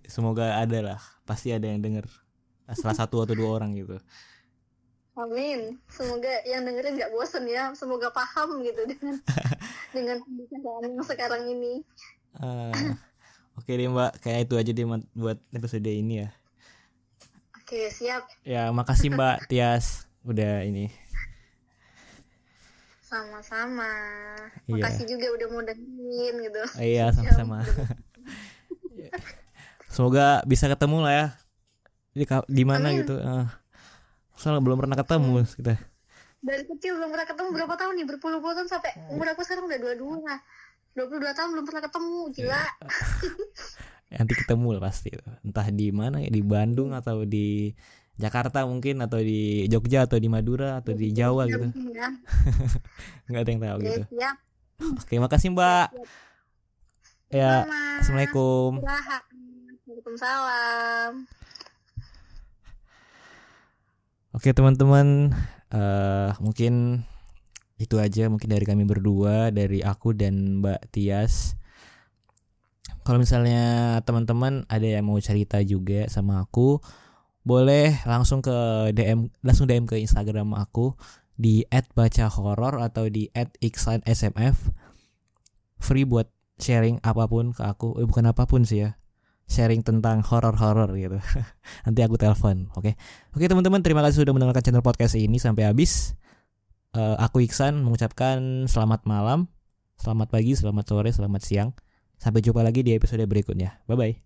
Semoga ada lah. Pasti ada yang denger. Salah satu atau dua orang gitu. Amin. Semoga yang dengerin nggak bosen ya. Semoga paham gitu dengan dengan pembicaraan yang sekarang ini. Ah, Oke deh mbak, kayak itu aja deh buat episode ini ya. Oke, siap. Ya makasih mbak Tias udah ini. Sama-sama. Iya. Makasih juga udah mau dengerin gitu. Iya sama-sama. semoga bisa ketemu lah ya di di mana Amin. gitu Eh, soalnya belum pernah ketemu kita dari kecil belum pernah ketemu berapa tahun nih berpuluh-puluh tahun sampai umur aku sekarang udah dua-dua dua puluh dua tahun belum pernah ketemu gila. Nanti ketemu lah pasti entah di mana ya di Bandung atau di Jakarta mungkin atau di Jogja atau di Madura atau di Jawa Ya, gitu. nggak ada yang tahu gitu. oke makasih mbak. Ya assalamualaikum. Waalaikumsalam. Oke teman-teman, eh mungkin itu aja mungkin dari kami berdua, dari aku dan Mbak Tias. Kalau misalnya teman-teman ada yang mau cerita juga sama aku, boleh langsung ke DM, langsung DM ke Instagram aku di @bacahoror atau di @iksansmf. Free buat sharing apa pun ke aku, eh bukan apa pun sih ya. Sharing tentang horor-horor gitu. Nanti aku telepon, oke? Oke teman-teman, terima kasih sudah mendengarkan channel podcast ini sampai habis. Eh, aku Iksan mengucapkan selamat malam, selamat pagi, selamat sore, selamat siang. Sampai jumpa lagi di episode berikutnya. Bye bye.